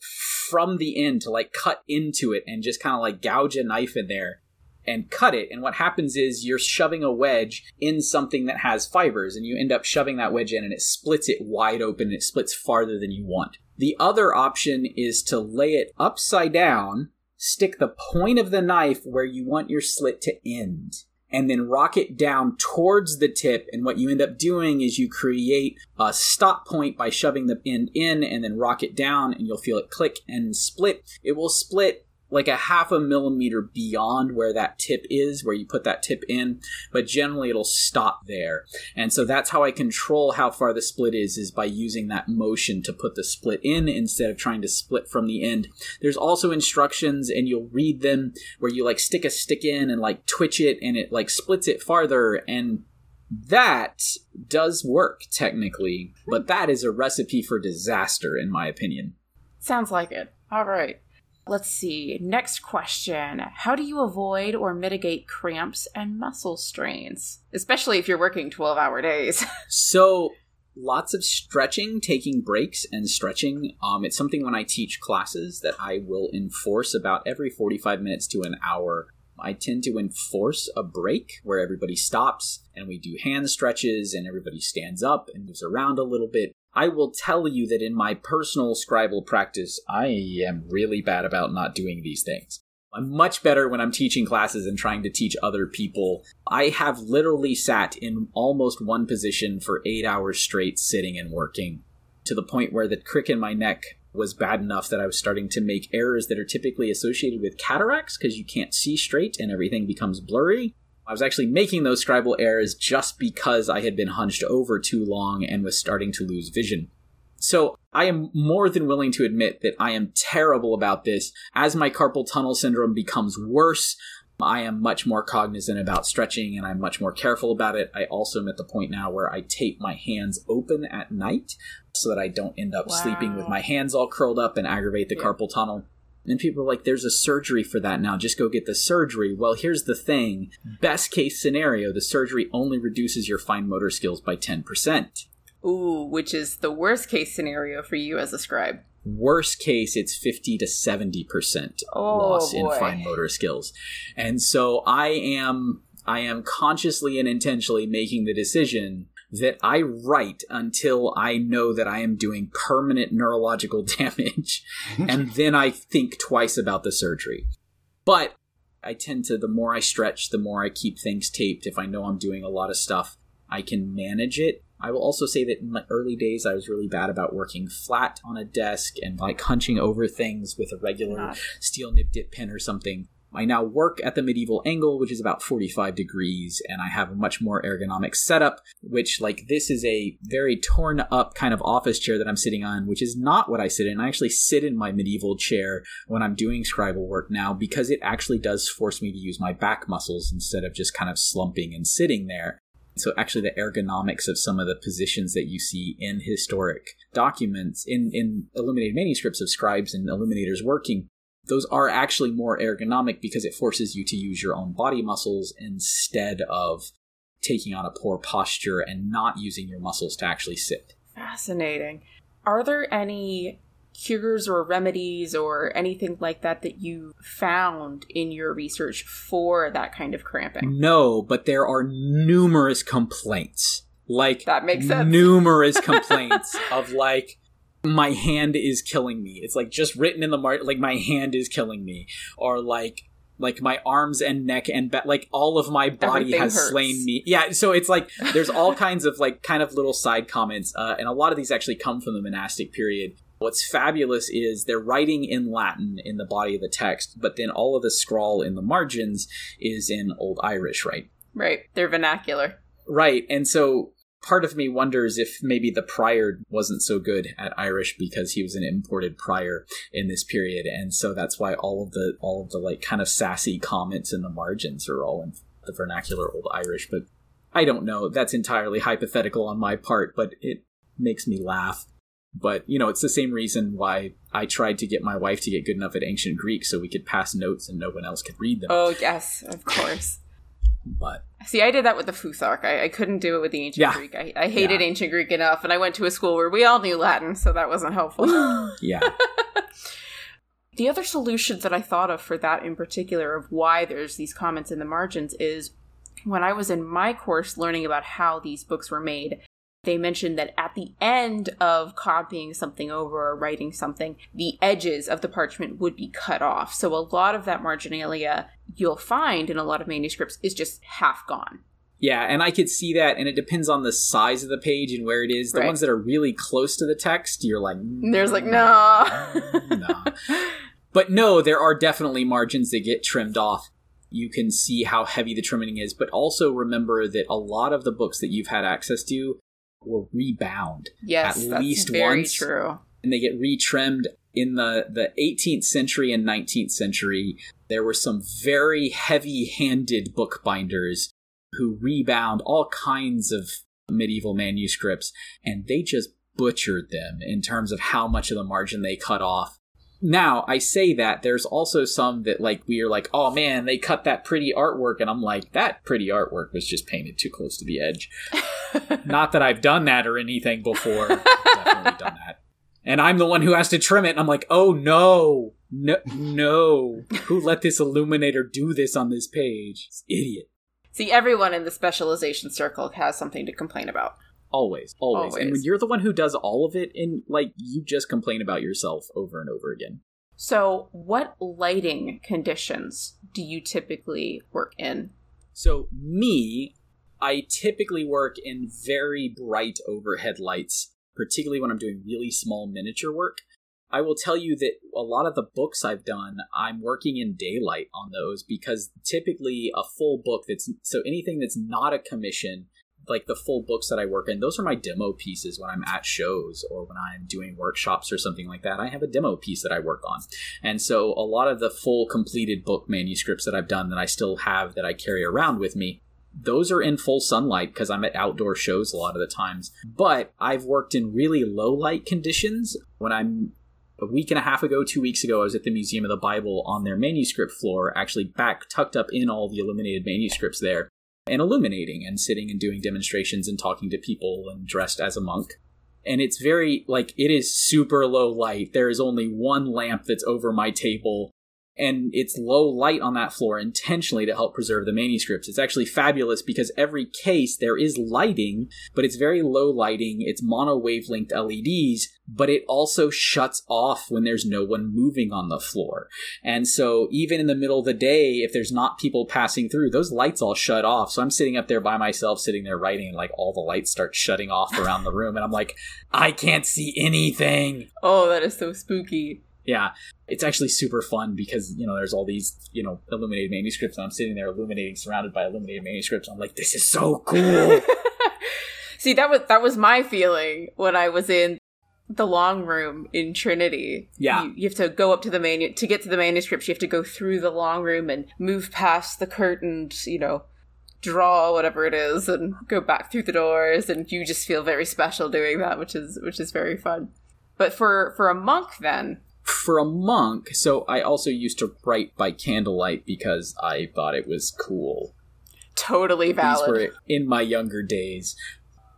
from the end, to like cut into it and just kind of like gouge a knife in there and cut it. And what happens is you're shoving a wedge in something that has fibers, and you end up shoving that wedge in, and it splits it wide open, and it splits farther than you want. The other option is to lay it upside down stick the point of the knife where you want your slit to end and then rock it down towards the tip. And what you end up doing is you create a stop point by shoving the end in and then rock it down, and you'll feel it click and split. It will split like a half a millimeter beyond where that tip is, where you put that tip in, but generally it'll stop there. And so that's how I control how far the split is, is by using that motion to put the split in instead of trying to split from the end. There's also instructions and you'll read them where you like stick a stick in and like twitch it and it like splits it farther and that does work technically, but that is a recipe for disaster in my opinion. Sounds like it. All right. Let's see. Next question. How do you avoid or mitigate cramps and muscle strains, especially if you're working 12 hour days? so, lots of stretching, taking breaks and stretching. Um, it's something when I teach classes that I will enforce about every 45 minutes to an hour. I tend to enforce a break where everybody stops and we do hand stretches and everybody stands up and moves around a little bit. I will tell you that in my personal scribal practice, I am really bad about not doing these things. I'm much better when I'm teaching classes and trying to teach other people. I have literally sat in almost one position for eight hours straight, sitting and working, to the point where the crick in my neck was bad enough that I was starting to make errors that are typically associated with cataracts because you can't see straight and everything becomes blurry. I was actually making those scribal errors just because I had been hunched over too long and was starting to lose vision. So I am more than willing to admit that I am terrible about this. As my carpal tunnel syndrome becomes worse, I am much more cognizant about stretching and I'm much more careful about it. I also am at the point now where I tape my hands open at night so that I don't end up wow. sleeping with my hands all curled up and aggravate the yeah. carpal tunnel. And people are like, there's a surgery for that now. Just go get the surgery. Well, here's the thing best case scenario, the surgery only reduces your fine motor skills by 10%. Ooh, which is the worst case scenario for you as a scribe. Worst case, it's 50 to 70% oh, loss boy. in fine motor skills. And so I am. I am consciously and intentionally making the decision that I write until I know that I am doing permanent neurological damage, and then I think twice about the surgery. But I tend to, the more I stretch, the more I keep things taped. If I know I'm doing a lot of stuff, I can manage it. I will also say that in my early days, I was really bad about working flat on a desk and like hunching over things with a regular steel nib dip pen or something. I now work at the medieval angle, which is about 45 degrees, and I have a much more ergonomic setup, which, like, this is a very torn up kind of office chair that I'm sitting on, which is not what I sit in. I actually sit in my medieval chair when I'm doing scribal work now because it actually does force me to use my back muscles instead of just kind of slumping and sitting there. So actually the ergonomics of some of the positions that you see in historic documents, in, in illuminated manuscripts of scribes and illuminators working, those are actually more ergonomic because it forces you to use your own body muscles instead of taking on a poor posture and not using your muscles to actually sit. Fascinating. Are there any cures or remedies or anything like that that you found in your research for that kind of cramping? No, but there are numerous complaints. Like that makes sense. Numerous complaints of like my hand is killing me. It's like just written in the mark like my hand is killing me or like like my arms and neck and like all of my body Everything has hurts. slain me yeah so it's like there's all kinds of like kind of little side comments uh, and a lot of these actually come from the monastic period what's fabulous is they're writing in latin in the body of the text but then all of the scrawl in the margins is in old irish right Right. They're vernacular. right and so part of me wonders if maybe the prior wasn't so good at irish because he was an imported prior in this period. And so that's why all of the all of the like kind of sassy comments in the margins are all in the vernacular old irish. But i don't know. That's entirely hypothetical on my part but it makes me laugh. But you know it's the same reason why i tried to get my wife to get good enough at ancient greek so we could pass notes and no one else could read them. Oh, yes, of course. But See, I did that with the Futhark. I, I couldn't do it with the ancient Yeah. Greek. I, I hated Yeah. ancient Greek enough, and I went to a school where we all knew Latin, so that wasn't helpful. yeah the other solution that I thought of for that in particular of why there's these comments in the margins is when I was in my course learning about how these books were made, they mentioned that at the end of copying something over or writing something, the edges of the parchment would be cut off. So a lot of that marginalia you'll find in a lot of manuscripts is just half gone. Yeah, and I could see that, and it depends on the size of the page and where it is. The Right. ones that are really close to the text, you're like, mm, There's like, no. no. But no, there are definitely margins that get trimmed off. You can see how heavy the trimming is, but also remember that a lot of the books that you've had access to were rebound, yes, At least very once. true. and they get retrimmed. In the, the 18th century and 19th century, there were some very heavy handed bookbinders who rebound all kinds of medieval manuscripts, and they just butchered them in terms of how much of the margin they cut off. Now, I say that there's also some that like we are like, oh man, they cut that pretty artwork, and I'm like, that pretty artwork was just painted too close to the edge. Not that I've done that or anything before. Definitely done that. And I'm the one who has to trim it, and I'm like, oh no, no, no. Who let this illuminator do this on this page? It's idiot. See, everyone in the specialization circle has something to complain about. Always, always, And when you're the one who does all of it, and like you just complain about yourself over and over again. So, what lighting conditions do you typically work in? So me, I typically work in very bright overhead lights, particularly when I'm doing really small miniature work. I will tell you that a lot of the books I've done, I'm working in daylight on those because typically a full book that's so anything that's not a commission, like the full books that I work in, those are my demo pieces when I'm at shows or when I'm doing workshops or something like that. I have a demo piece that I work on. And so a lot of the full completed book manuscripts that I've done that I still have that I carry around with me, those are in full sunlight because I'm at outdoor shows a lot of the times. But I've worked in really low light conditions when I'm a week and a half ago, two weeks ago, I was at the Museum of the Bible on their manuscript floor, actually back tucked up in all the illuminated manuscripts there, and illuminating and sitting and doing demonstrations and talking to people and dressed as a monk. And it's very, like, it is super low light. There is only one lamp that's over my table, and it's low light on that floor intentionally to help preserve the manuscripts. It's actually fabulous because every case there is lighting, but it's very low lighting. It's mono wavelength LEDs, but it also shuts off when there's no one moving on the floor. And so even in the middle of the day, if there's not people passing through, those lights all shut off. So I'm sitting up there by myself, sitting there writing, and like all the lights start shutting off around the room. And I'm like, I can't see anything. Oh, that is so spooky. Yeah, it's actually super fun because you know there's all these you know illuminated manuscripts, and I'm sitting there illuminating, surrounded by illuminated manuscripts. I'm like, this is so cool. See, that was that was my feeling when I was in the long room in Trinity. Yeah. you, you have to go up to the manu to get to the manuscripts. You have to go through the long room and move past the curtains. You know, draw whatever it is, and go back through the doors, and you just feel very special doing that, which is which is very fun. But for for a monk, then For a monk, so I also used to write by candlelight because I thought it was cool. totally valid. These were in my younger days.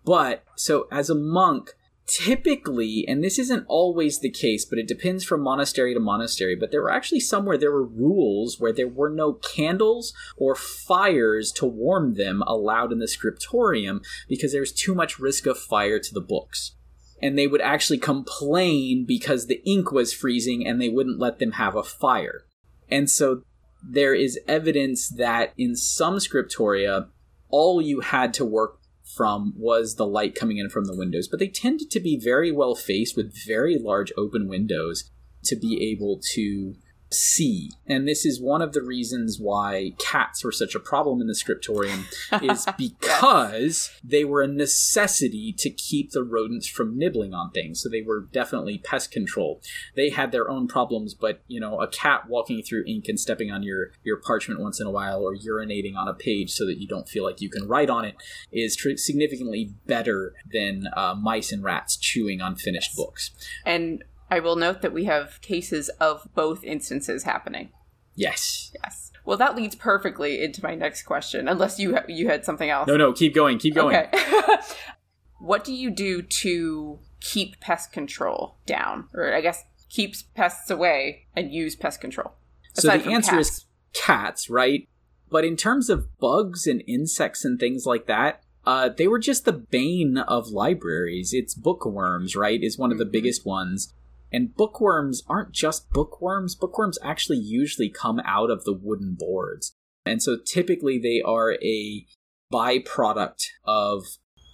But so as a monk, typically, and this isn't always the case, but it depends from monastery to monastery, but there were actually somewhere there were rules where there were no candles or fires to warm them allowed in the scriptorium because there was too much risk of fire to the books. And they would actually complain because the ink was freezing and they wouldn't let them have a fire. And so there is evidence that in some scriptoria, all you had to work from was the light coming in from the windows, but they tended to be very well faced with very large open windows to be able to see. And this is one of the reasons why cats were such a problem in the scriptorium is because they were a necessity to keep the rodents from nibbling on things. So they were definitely pest control. They had their own problems, but you know, a cat walking through ink and stepping on your your parchment once in a while or urinating on a page so that you don't feel like you can write on it is tr- significantly better than uh, mice and rats chewing on finished books. And I will note that we have cases of both instances happening. Yes. Yes. Well, that leads perfectly into my next question, unless you ha- you had something else. No, no, keep going, keep going. Okay. what do you do to keep pest control down, or I guess keeps pests away and use pest control? So the answer cats. is cats, right? But in terms of bugs and insects and things like that, uh, they were just the bane of libraries. It's bookworms, right? Is one of the mm-hmm. biggest ones. And bookworms aren't just bookworms, bookworms actually usually come out of the wooden boards. And so typically they are a byproduct of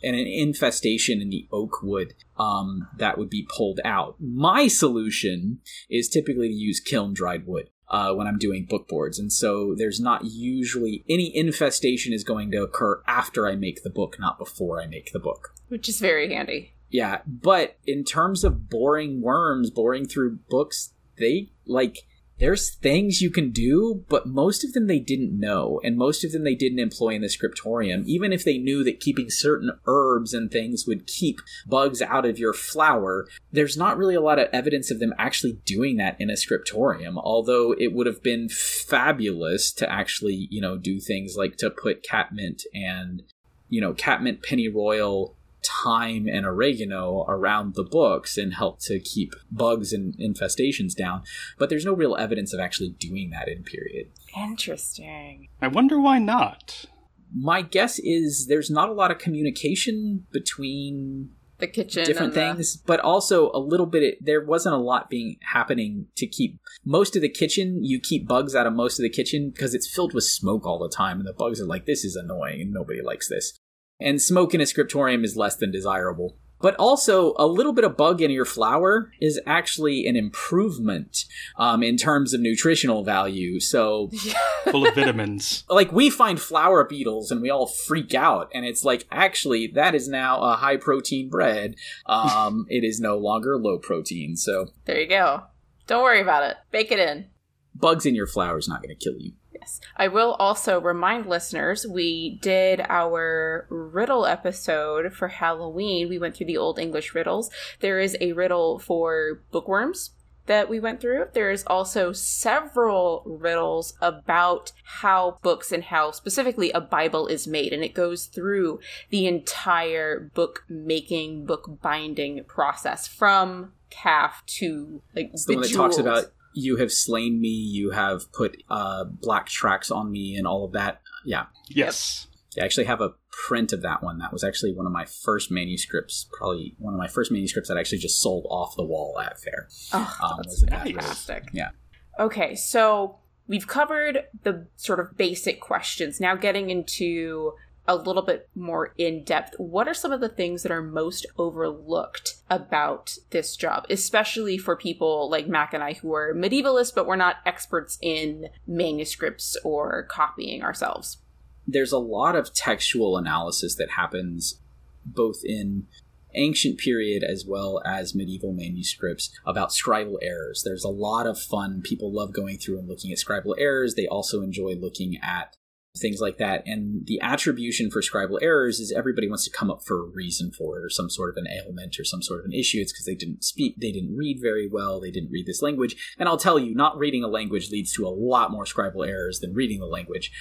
an infestation in the oak wood um, that would be pulled out. My solution is typically to use kiln dried wood. Uh, when I'm doing book boards. And so there's not usually any infestation is going to occur after I make the book, not before I make the book. Which is very handy. Yeah, but in terms of boring worms, boring through books, they like there's things you can do, but most of them they didn't know, and most of them they didn't employ in the scriptorium. Even if they knew that keeping certain herbs and things would keep bugs out of your flour, there's not really a lot of evidence of them actually doing that in a scriptorium. Although it would have been fabulous to actually, you know, do things like to put catmint and, you know, catmint pennyroyal thyme and oregano around the books and help to keep bugs and infestations down. But there's no real evidence of actually doing that in period. Interesting. I wonder why not. My guess is there's not a lot of communication between the kitchen different things the... but also a little bit there wasn't a lot being happening to keep most of the kitchen you keep bugs out of most of the kitchen because it's filled with smoke all the time and the bugs are like this is annoying and nobody likes this and smoke in a scriptorium is less than desirable. But also, a little bit of bug in your flour is actually an improvement um, in terms of nutritional value. So, full of vitamins. Like, we find flour beetles and we all freak out. And it's like, actually, that is now a high protein bread. Um, it is no longer low protein. So, there you go. Don't worry about it. Bake it in. Bugs in your flour is not going to kill you. Yes. I will also remind listeners we did our riddle episode for Halloween. We went through the Old English riddles. There is a riddle for bookworms that we went through. There's also several riddles about how books and how specifically a Bible is made, and it goes through the entire book making, book binding process from calf to like the one that talks about you have slain me, you have put uh, black tracks on me, and all of that. Yeah. Yes. I actually have a print of that one. That was actually one of my first manuscripts, probably one of my first manuscripts that I actually just sold off the wall at fair. Oh, um, that's fantastic. Yeah. Okay, so we've covered the sort of basic questions. Now getting into a little bit more in depth, what are some of the things that are most overlooked about this job, especially for people like Mac and I who are medievalists, but we're not experts in manuscripts or copying ourselves? There's a lot of textual analysis that happens both in ancient period as well as medieval manuscripts about scribal errors. There's a lot of fun. People love going through and looking at scribal errors. They also enjoy looking at things like that. And the attribution for scribal errors is everybody wants to come up for a reason for it or some sort of an ailment or some sort of an issue. It's because they didn't speak, they didn't read very well, they didn't read this language. And I'll tell you, not reading a language leads to a lot more scribal errors than reading the language.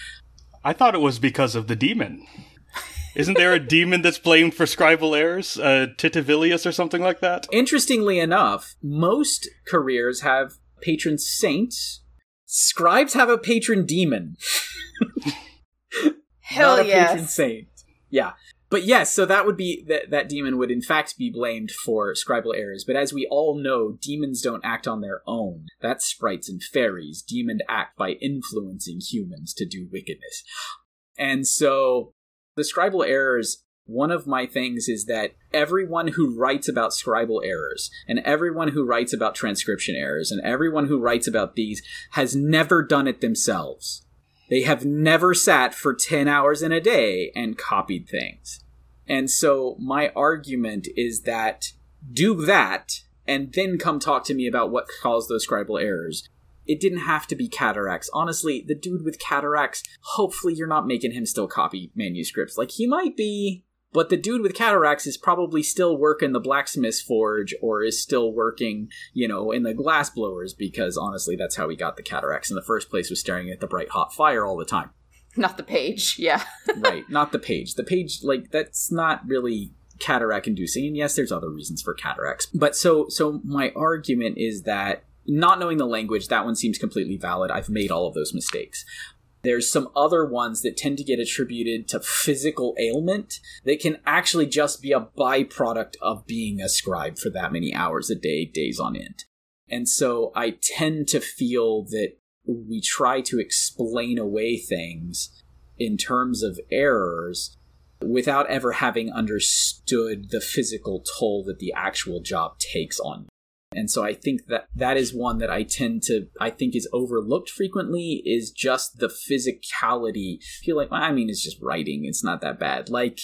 I thought it was because of the demon. Isn't there a demon that's blamed for scribal errors? Uh, Titivilius or something like that? Interestingly enough, most careers have patron saints. Scribes have a patron demon. Hell Not a yes. patron saint. Yeah. But yes, so that would be that that demon would in fact be blamed for scribal errors. But as we all know, demons don't act on their own. That's sprites and fairies. Demons act by influencing humans to do wickedness. And so the scribal errors one of my things is that everyone who writes about scribal errors and everyone who writes about transcription errors and everyone who writes about these has never done it themselves. They have never sat for 10 hours in a day and copied things. And so my argument is that do that and then come talk to me about what caused those scribal errors. It didn't have to be cataracts. Honestly, the dude with cataracts, hopefully you're not making him still copy manuscripts. Like he might be, but the dude with cataracts is probably still working the blacksmith's forge or is still working, you know, in the glass blowers because honestly, that's how he got the cataracts in the first place was staring at the bright hot fire all the time. Not the page, yeah. right, not the page. The page, like, that's not really cataract inducing. And yes, there's other reasons for cataracts. But so, so my argument is that not knowing the language, that one seems completely valid. I've made all of those mistakes. There's some other ones that tend to get attributed to physical ailment that can actually just be a byproduct of being a scribe for that many hours a day, days on end. And so I tend to feel that we try to explain away things in terms of errors without ever having understood the physical toll that the actual job takes on. And so I think that that is one that I tend to I think is overlooked frequently is just the physicality. I feel like I mean it's just writing. It's not that bad. Like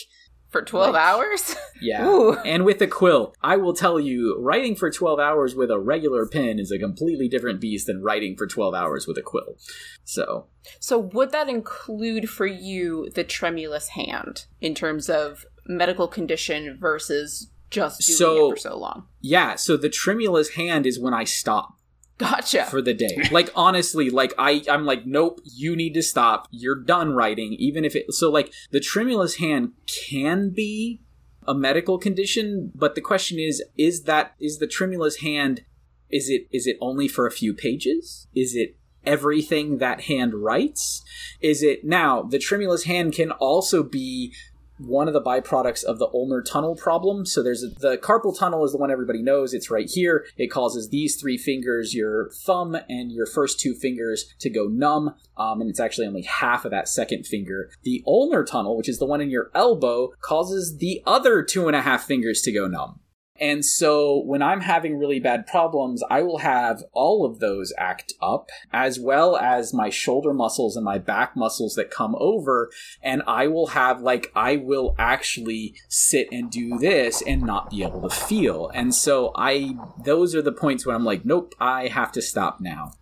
For 12 Like- hours? yeah. Ooh. And with a quill, I will tell you, writing for 12 hours with a regular pen is a completely different beast than writing for 12 hours with a quill. So, So, would that include for you the tremulous hand in terms of medical condition versus just doing So- it for so long? yeah, so the tremulous hand is when I stop Gotcha. for the day. Like honestly, like I I'm like nope, you need to stop. You're done writing even if it so like the tremulous hand can be a medical condition, but the question is is that is the tremulous hand is it is it only for a few pages? Is it everything that hand writes? Is it now the tremulous hand can also be one of the byproducts of the ulnar tunnel problem. So there's a, the carpal tunnel is the one everybody knows. It's right here. It causes these three fingers, your thumb and your first two fingers, to go numb. Um, and it's actually only half of that second finger. The ulnar tunnel, which is the one in your elbow, causes the other two and a half fingers to go numb. And so when I'm having really bad problems, I will have all of those act up, as well as my shoulder muscles and my back muscles that come over. And I will have, like, I will actually sit and do this and not be able to feel. And so I, those are the points where I'm like, nope, I have to stop now.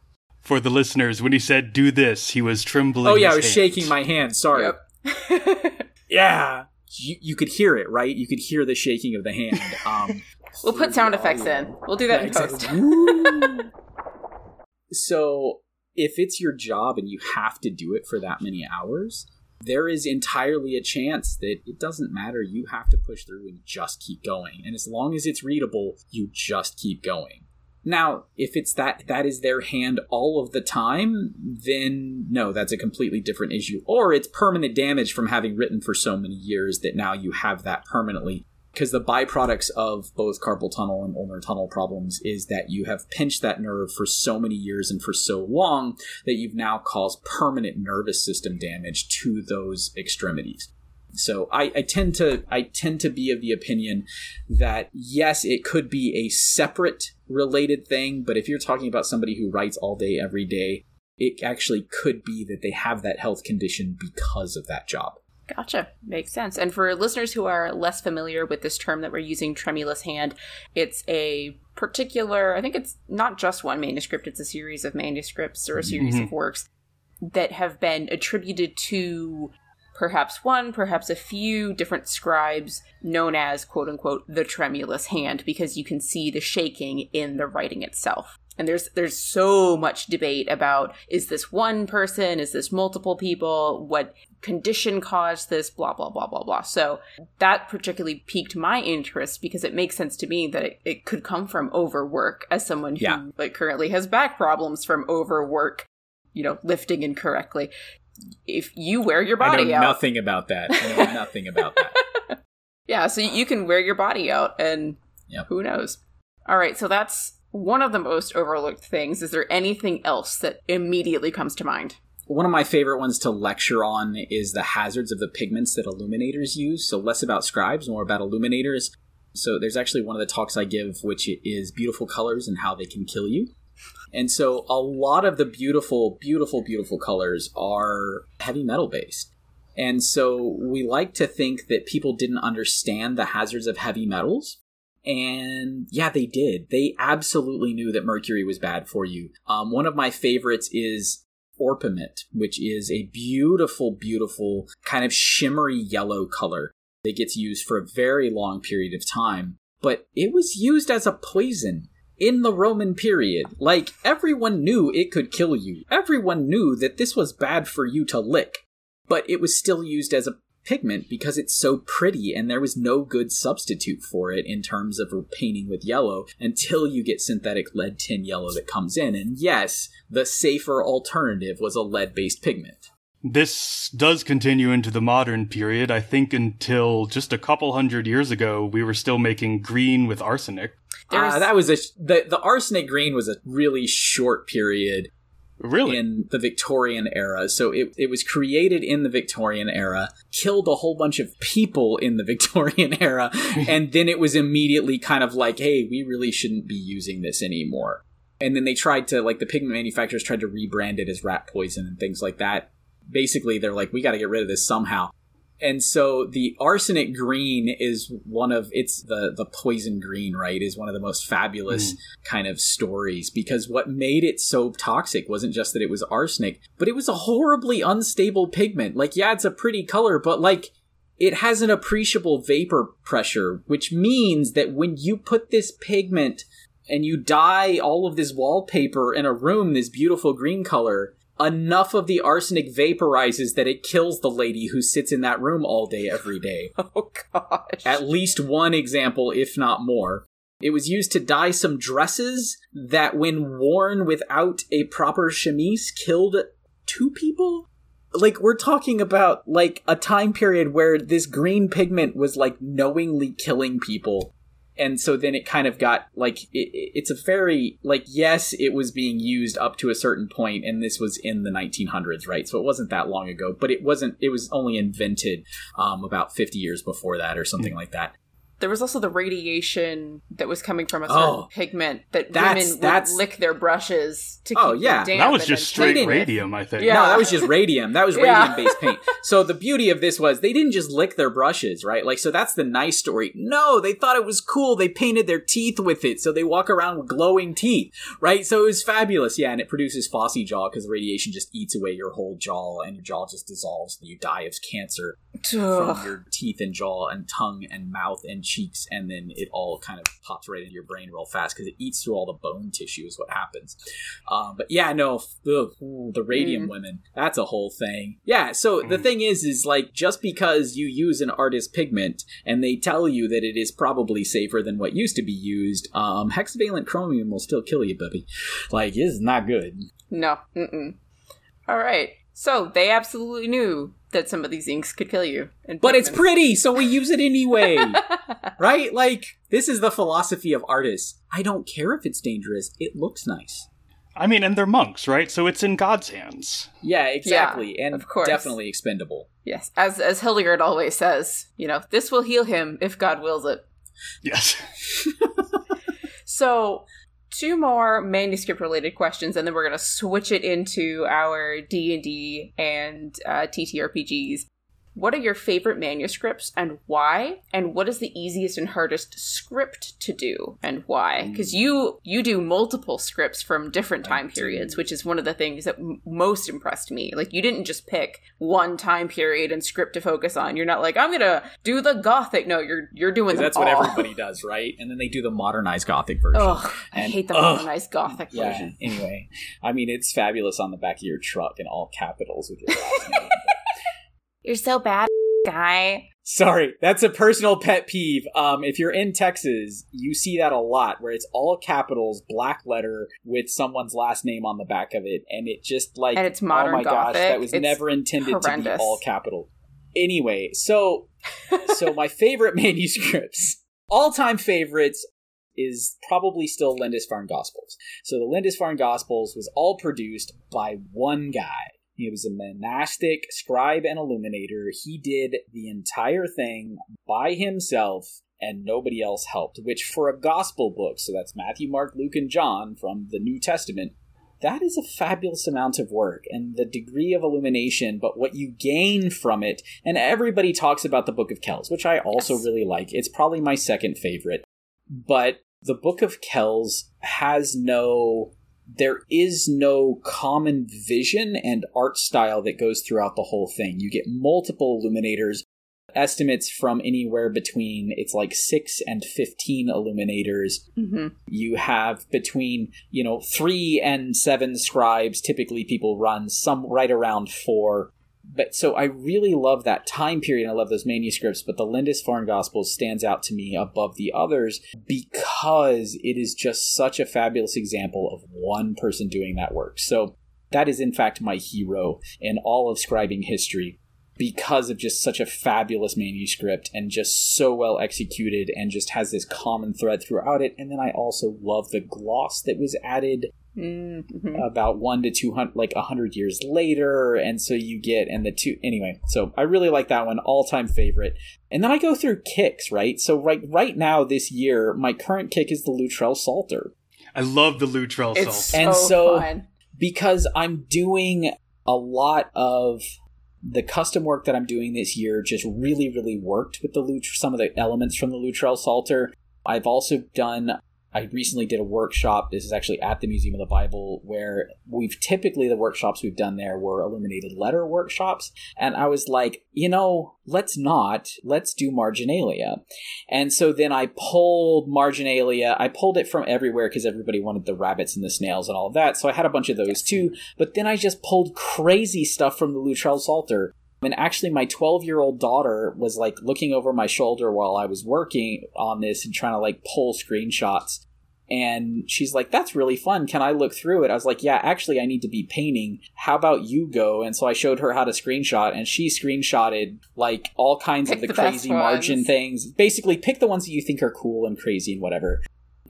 For the listeners, when he said do this, he was trembling. Oh, yeah, I was hands. shaking my hand. Sorry. Yep. Yeah. You, you could hear it, right? You could hear the shaking of the hand. Um, we'll put sound effects in. We'll do that in post. Woo. so, if it's your job and you have to do it for that many hours, there is entirely a chance that it doesn't matter. You have to push through and just keep going. And as long as it's readable, you just keep going. Now, if it's that that is their hand all of the time, then no, that's a completely different issue. Or it's permanent damage from having written for so many years that now you have that permanently because the byproducts of both carpal tunnel and ulnar tunnel problems is that you have pinched that nerve for so many years and for so long that you've now caused permanent nervous system damage to those extremities. So I, I tend to I tend to be of the opinion that yes, it could be a separate related thing, but if you're talking about somebody who writes all day every day, it actually could be that they have that health condition because of that job. Gotcha. Makes sense. And for listeners who are less familiar with this term that we're using, tremulous hand, it's a particular, I think it's not just one manuscript, it's a series of manuscripts or a series Mhm. of works that have been attributed to perhaps one, perhaps a few different scribes known as quote unquote the tremulous hand because you can see the shaking in the writing itself. and there's there's so much debate about is this one person? Is this multiple people? What condition caused this? Blah blah blah blah blah. So that particularly piqued my interest because it makes sense to me that it, it could come from overwork as someone who yeah. like currently has back problems from overwork you know lifting incorrectly if you wear your body I know out nothing about that I know nothing about that yeah so you can wear your body out and yep. who knows all right so that's one of the most overlooked things. Is there anything else that immediately comes to mind? One of my favorite ones to lecture on is the hazards of the pigments that illuminators use. So, less about scribes, more about illuminators. So, there's actually one of the talks I give, which is beautiful colors and how they can kill you. And so, a lot of the beautiful, beautiful, beautiful colors are heavy metal based. And so, we like to think that people didn't understand the hazards of heavy metals and yeah, they did. They absolutely knew that mercury was bad for you. Um, one of my favorites is orpiment, which is a beautiful, beautiful kind of shimmery yellow color that gets used for a very long period of time. But it was used as a poison in the Roman period. Like, everyone knew it could kill you. Everyone knew that this was bad for you to lick. But it was still used as a pigment because it's so pretty and there was no good substitute for it in terms of painting with yellow until you get synthetic lead tin yellow that comes in. And yes, the safer alternative was a lead based pigment. This does continue into the modern period. I think until just a couple hundred years ago, we were still making green with arsenic. Uh, that was a the the arsenic green was a really short period Really? In the Victorian era. So it, it was created in the Victorian era, killed a whole bunch of people in the Victorian era, and then it was immediately kind of like, hey, we really shouldn't be using this anymore. And then they tried to, like, the pigment manufacturers tried to rebrand it as rat poison and things like that. Basically, they're like, we got to get rid of this somehow and so the arsenic green is one of it's the the poison green right is one of the most fabulous mm. kind of stories because what made it so toxic wasn't just that it was arsenic but it was a horribly unstable pigment like yeah it's a pretty color but like it has an appreciable vapor pressure which means that when you put this pigment and you dye all of this wallpaper in a room this beautiful green color enough of the arsenic vaporizes that it kills the lady who sits in that room all day every day. Oh gosh. At least one example, if not more. It was used to dye some dresses that, when worn without a proper chemise, killed two people? Like, we're talking about, like, a time period where this green pigment was, like, knowingly killing people and so then it kind of got like it, it's a very like yes it was being used up to a certain point and this was in the 1900s right so it wasn't that long ago but it wasn't it was only invented um, about 50 years before that or something mm. like that there was also the radiation that was coming from a certain oh, pigment that that's, women that's, would lick their brushes to oh, keep yeah. That was just straight radium, I think. Yeah. No, that was just radium. That was radium based paint. So the beauty of this was they didn't just lick their brushes, right? Like, so that's the nice story. No, they thought it was cool. They painted their teeth with it, so they walk around with glowing teeth, right? So it was fabulous. Yeah, and it produces phossy jaw because the radiation just eats away your whole jaw, and your jaw just dissolves, and you die of cancer from your teeth and jaw and tongue and mouth and cheeks, and then it all kind of pops right into your brain real fast because it eats through all the bone tissue. Is what happens. Um, but yeah, no, ugh, the radium mm. women, that's a whole thing. Yeah. So mm. the thing is, is like just because you use an artist pigment and they tell you that it is probably safer than what used to be used, um, hexavalent chromium will still kill you, Bubby. Like, it's not good. No. Mm-mm. All right. So they absolutely knew that some of these inks could kill you. But it's pretty, so we use it anyway. right? Like, this is the philosophy of artists. I don't care if it's dangerous, it looks nice. I mean, and they're monks, right? So it's in God's hands. Yeah, exactly. Yeah, and of course. definitely expendable. Yes. As as Hildegard always says, you know, this will heal him if God wills it. Yes. so two more manuscript related questions and then we're going to switch it into our d&d and uh, ttrpgs what are your favorite manuscripts and why? And what is the easiest and hardest script to do and why? Because mm. you you do multiple scripts from different time periods, which is one of the things that m- most impressed me. Like you didn't just pick one time period and script to focus on. You're not like I'm gonna do the gothic. No, you're you're doing that's all. what everybody does, right? And then they do the modernized gothic version. Ugh, I hate the modernized gothic yeah, version. Anyway, I mean it's fabulous on the back of your truck in all capitals with your last name. You're so bad, guy. Sorry, that's a personal pet peeve. Um, if you're in Texas, you see that a lot, where it's all capitals, black letter with someone's last name on the back of it, and it just like, and it's modern oh my Gothic. gosh, that was it's never intended horrendous. to be all capital. Anyway, so so my favorite manuscripts, all time favorites, is probably still Lindisfarne Gospels. So the Lindisfarne Gospels was all produced by one guy he was a monastic scribe and illuminator. He did the entire thing by himself and nobody else helped, which for a gospel book, so that's Matthew, Mark, Luke, and John from the New Testament, that is a fabulous amount of work and the degree of illumination, but what you gain from it. And everybody talks about the Book of Kells, which I also yes. really like. It's probably my second favorite. But the Book of Kells has no there is no common vision and art style that goes throughout the whole thing. You get multiple illuminators, estimates from anywhere between it's like 6 and 15 illuminators. Mm-hmm. You have between, you know, 3 and 7 scribes. Typically people run some right around 4 but so I really love that time period. I love those manuscripts, but the Lindisfarne Gospel stands out to me above the others because it is just such a fabulous example of one person doing that work. So that is in fact my hero in all of scribing history because of just such a fabulous manuscript and just so well executed and just has this common thread throughout it. And then I also love the gloss that was added Mm-hmm. about one to two hundred, like a hundred years later, and so you get and the two anyway. So I really like that one, all time favorite. And then I go through kicks, right? So right right now this year, my current kick is the Luttrell Psalter. I love the Luttrell Psalter, so and so fun. because I'm doing a lot of the custom work that I'm doing this year, just really really worked with the Lut- some of the elements from the Luttrell Psalter. I've also done I recently did a workshop. This is actually at the Museum of the Bible, where we've typically the workshops we've done there were illuminated letter workshops. And I was like, you know, let's not, let's do marginalia. And so then I pulled marginalia. I pulled it from everywhere because everybody wanted the rabbits and the snails and all of that. So I had a bunch of those too. But then I just pulled crazy stuff from the Luttrell Psalter. And actually, my 12 year old daughter was like looking over my shoulder while I was working on this and trying to like pull screenshots. And she's like that's really fun. Can i look through it? I was like yeah actually i need to be painting. How about you go? And so i showed her how to screenshot and she screenshotted like all kinds pick of the, the crazy margin things. Basically pick the ones that you think are cool and crazy and whatever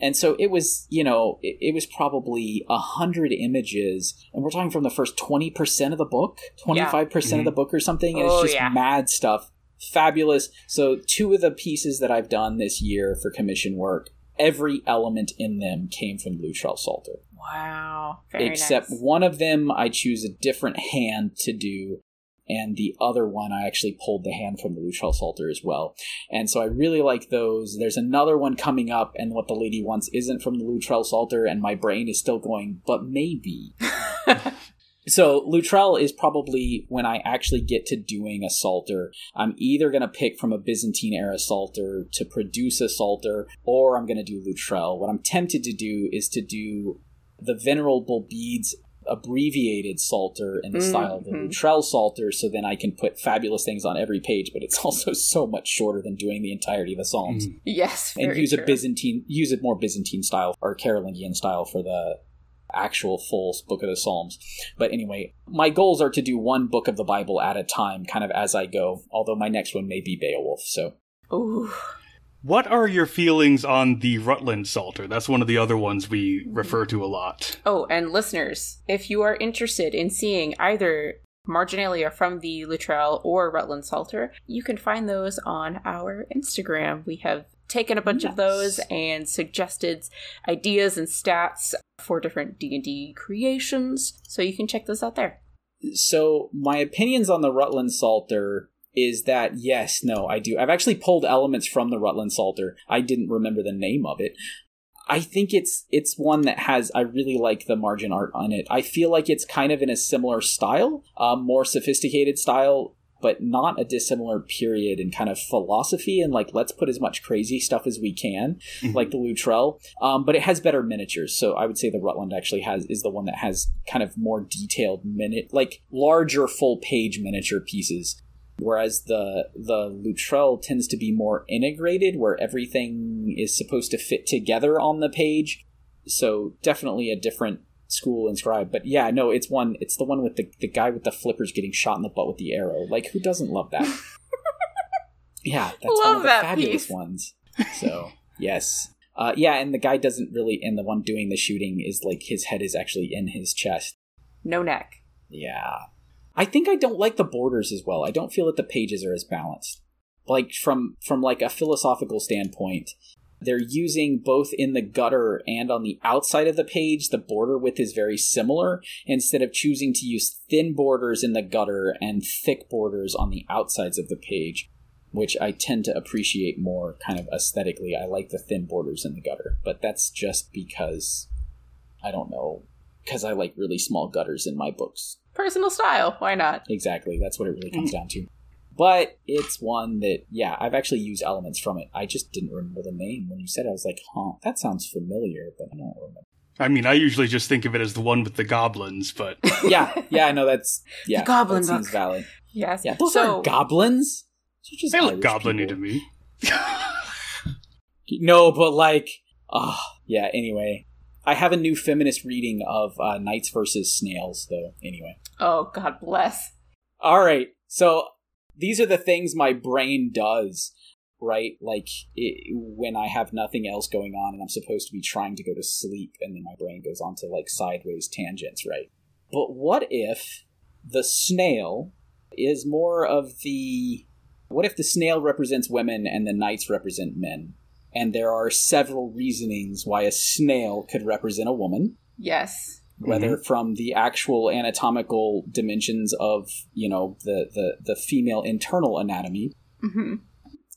and so it was you know it, it was probably a hundred images and we're talking from the first 20% of the book 25% yeah. mm-hmm. of the book or something and oh, it's just yeah. mad stuff fabulous so two of the pieces that i've done this year for commission work every element in them came from Luttrell Psalter. Wow. Very Except nice. one of them I choose a different hand to do, and the other one I actually pulled the hand from the Luttrell Psalter as well. And so I really like those. There's another one coming up, and what the lady wants isn't from the Luttrell Psalter, and my brain is still going, but maybe. So Luttrell is probably when I actually get to doing a Psalter, I'm either going to pick from a Byzantine era Psalter to produce a Psalter, or I'm going to do Luttrell. What I'm tempted to do is to do the Venerable Bede's abbreviated Psalter in the mm-hmm. style of the Luttrell Psalter, so then I can put fabulous things on every page, but it's also so much shorter than doing the entirety of the Psalms. Mm. Yes, and use true. a Byzantine, use a more Byzantine style or Carolingian style for the actual full book of the Psalms. But anyway, my goals are to do one book of the Bible at a time, kind of as I go, although my next one may be Beowulf, so. Ooh. What are your feelings on the Rutland Psalter? That's one of the other ones we refer to a lot. Oh, and listeners, if you are interested in seeing either marginalia from the Luttrell or Rutland Psalter, you can find those on our Instagram. We have taken a bunch yes. of those and suggested ideas and stats for different D&D creations, so you can check those out there. So, my opinions on the Rutland Psalter is that yes, no, I do. I've actually pulled elements from the Rutland Psalter. I didn't remember the name of it. I think it's it's one that has I really like the margin art on it. I feel like it's kind of in a similar style, um, more sophisticated style, but not a dissimilar period and kind of philosophy and like let's put as much crazy stuff as we can, mm-hmm. like the Luttrell. Um, but it has better miniatures, so I would say the Rutland actually has is the one that has kind of more detailed minute, like larger full page miniature pieces whereas the the Luttrell tends to be more integrated, where everything is supposed to fit together on the page. So definitely a different school inscribed. But yeah, no, it's one. It's the one with the the guy with the flippers getting shot in the butt with the arrow. Like who doesn't love that? yeah, that's love one of the fabulous piece. ones. So yes. Uh, yeah, and the guy doesn't really, and the one doing the shooting is like his head is actually in his chest. No neck. Yeah, I think I don't like the borders as well. I don't feel that the pages are as balanced. Like from from like a philosophical standpoint, they're using both in the gutter and on the outside of the page the border width is very similar instead of choosing to use thin borders in the gutter and thick borders on the outsides of the page which i tend to appreciate more kind of aesthetically i like the thin borders in the gutter but that's just because i don't know because i like really small gutters in my books personal style. Why not? Exactly. That's what it really comes mm. down to. But it's one that, yeah, I've actually used elements from it. I just didn't remember the name. When you said it, I was like, huh, that sounds familiar, but I don't remember. I mean, I usually just think of it as the one with the goblins, but yeah, yeah, no, that's yeah, the goblin that book. seems valid. Yes, yeah, those so, are goblins. they look goblin to me. no, but like, ah, oh, yeah. Anyway, I have a new feminist reading of uh, Knights versus Snails, though. Anyway. Oh, God bless. All right. So these are the things my brain does, right? Like it, when I have nothing else going on and I'm supposed to be trying to go to sleep, and then my brain goes on to like sideways tangents, right? But what if the snail is more of the. What if the snail represents women and the knights represent men? And there are several reasonings why a snail could represent a woman. Yes. Whether mm-hmm. from the actual anatomical dimensions of, you know, the, the, the female internal anatomy, mm-hmm.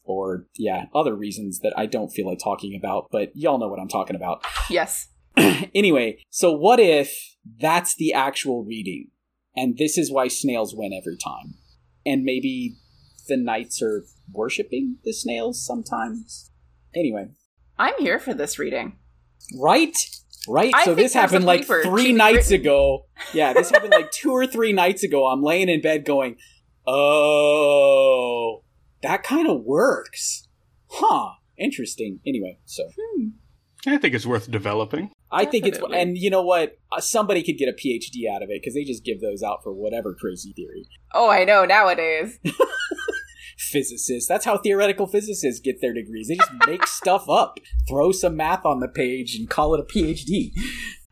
or, yeah, other reasons that I don't feel like talking about, but y'all know what I'm talking about. Yes. anyway, so what if that's the actual reading, and this is why snails win every time? And maybe the knights are worshipping the snails sometimes? Anyway, I'm here for this reading. Right? Right? I so this happened like three nights written. ago. Yeah, this happened like two or three nights ago. I'm laying in bed going, oh, that kind of works. Huh. Interesting. Anyway, so. Hmm. I think it's worth developing. I Definitely. think it's, and you know what? Uh, somebody could get a PhD out of it because they just give those out for whatever crazy theory. Oh, I know nowadays. physicists. That's how theoretical physicists get their degrees. They just make stuff up, throw some math on the page, and call it a PhD.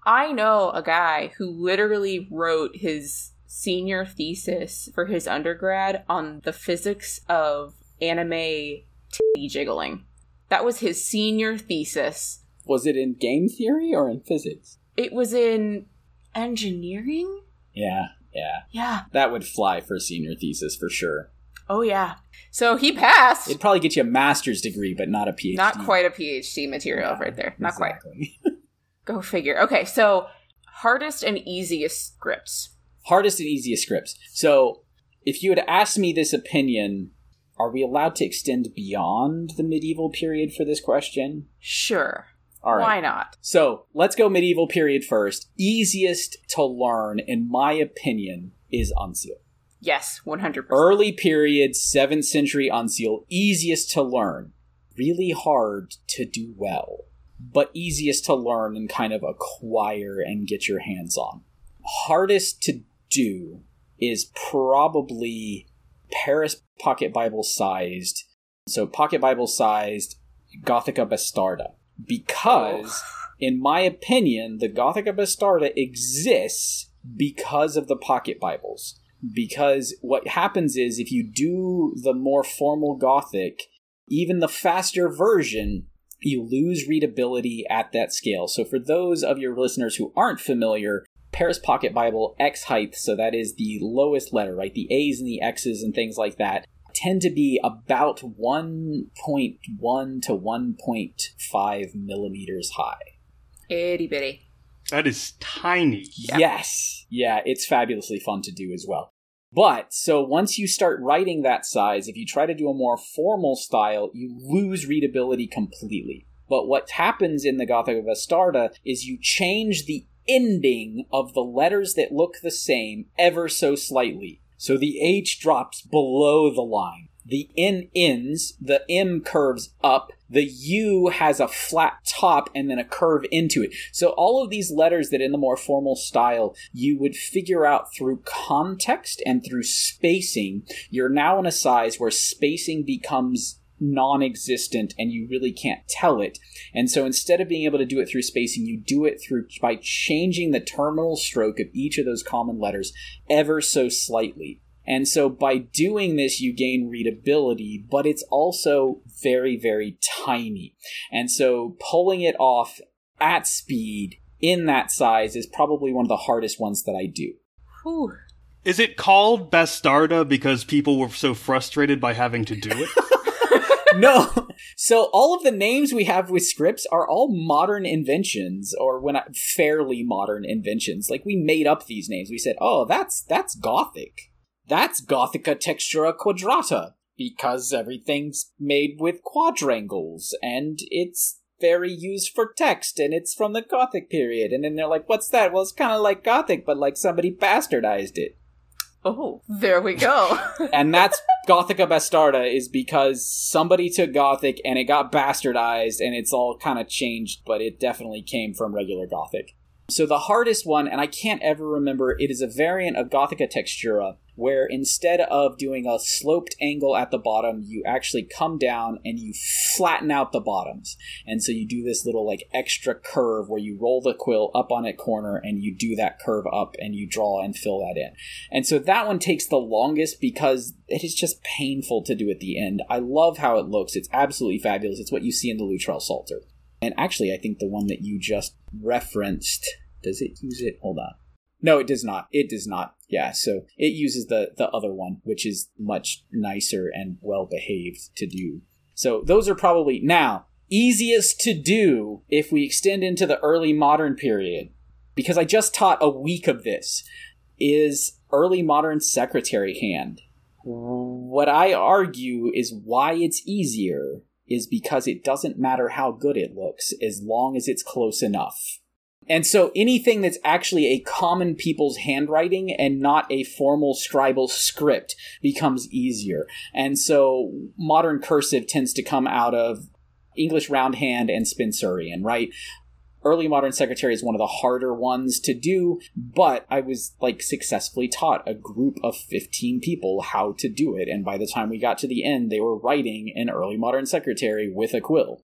I know a guy who literally wrote his senior thesis for his undergrad on the physics of anime titty jiggling. That was his senior thesis. Was it in game theory or in physics? It was in engineering? Yeah, yeah. Yeah. That would fly for a senior thesis for sure. Oh yeah. So he passed. It'd probably get you a master's degree, but not a PhD. Not quite a PhD material yeah, right there. Not exactly. quite. Go figure. Okay, so hardest and easiest scripts. Hardest and easiest scripts. So if you had asked me this opinion, are we allowed to extend beyond the medieval period for this question? Sure. All right. Why not? So let's go medieval period first. Easiest to learn, in my opinion, is Uncial. Yes, 100%. Early period, 7th century Uncial, easiest to learn. Really hard to do well, but easiest to learn and kind of acquire and get your hands on. Hardest to do is probably Paris Pocket Bible sized. So, Pocket Bible sized Gothica Bastarda. Because, oh. in my opinion, the Gothica Bastarda exists because of the Pocket Bibles because what happens is if you do the more formal Gothic, even the faster version, you lose readability at that scale. So for those of your listeners who aren't familiar, Paris Pocket Bible X height, so that is the lowest letter, right? The A's and the X's and things like that, tend to be about 1.1 to 1.5 millimeters high. Itty bitty. That is tiny. Yeah. Yes. Yeah, it's fabulously fun to do as well. But so once you start writing that size, if you try to do a more formal style, you lose readability completely. But what happens in the Gothic of Bastarda is you change the ending of the letters that look the same ever so slightly. So the H drops below the line. The N ends, the M curves up, the U has a flat top and then a curve into it. So all of these letters that in the more formal style you would figure out through context and through spacing, you're now in a size where spacing becomes non-existent and you really can't tell it. And so instead of being able to do it through spacing, you do it through by changing the terminal stroke of each of those common letters ever so slightly. And so by doing this, you gain readability, but it's also very, very tiny. And so pulling it off at speed in that size is probably one of the hardest ones that I do. Whew. Is it called Bastarda because people were so frustrated by having to do it? no. So all of the names we have with scripts are all modern inventions, or when I, fairly modern inventions. Like we made up these names. We said, "Oh, that's that's Gothic. That's Gothica Textura Quadrata." Because everything's made with quadrangles, and it's very used for text, and it's from the Gothic period. And then they're like, "What's that?" Well, it's kind of like Gothic, but like somebody bastardized it. Oh, there we go. and that's Gothica Bastarda is because somebody took Gothic and it got bastardized and it's all kind of changed, but it definitely came from regular Gothic. So the hardest one, and I can't ever remember, it is a variant of Gothica Textura, where instead of doing a sloped angle at the bottom, you actually come down and you flatten out the bottoms. And so you do this little like extra curve where you roll the quill up on a corner and you do that curve up and you draw and fill that in. And so that one takes the longest because it is just painful to do at the end. I love how it looks. It's absolutely fabulous. It's what you see in the Luttrell Psalter. And actually, I think the one that you just referenced does it use it? Hold on. No, it does not. It does not. Yeah, so it uses the the other one, which is much nicer and well behaved to do. So those are probably now easiest to do if we extend into the early modern period. Because I just taught a week of this is early modern secretary hand. What I argue is why it's easier is because it doesn't matter how good it looks as long as it's close enough. And so anything that's actually a common people's handwriting and not a formal scribal script becomes easier. And so modern cursive tends to come out of English roundhand and Spenserian, right? Early modern secretary is one of the harder ones to do, but I was like successfully taught a group of 15 people how to do it. And by the time we got to the end, they were writing an early modern secretary with a quill.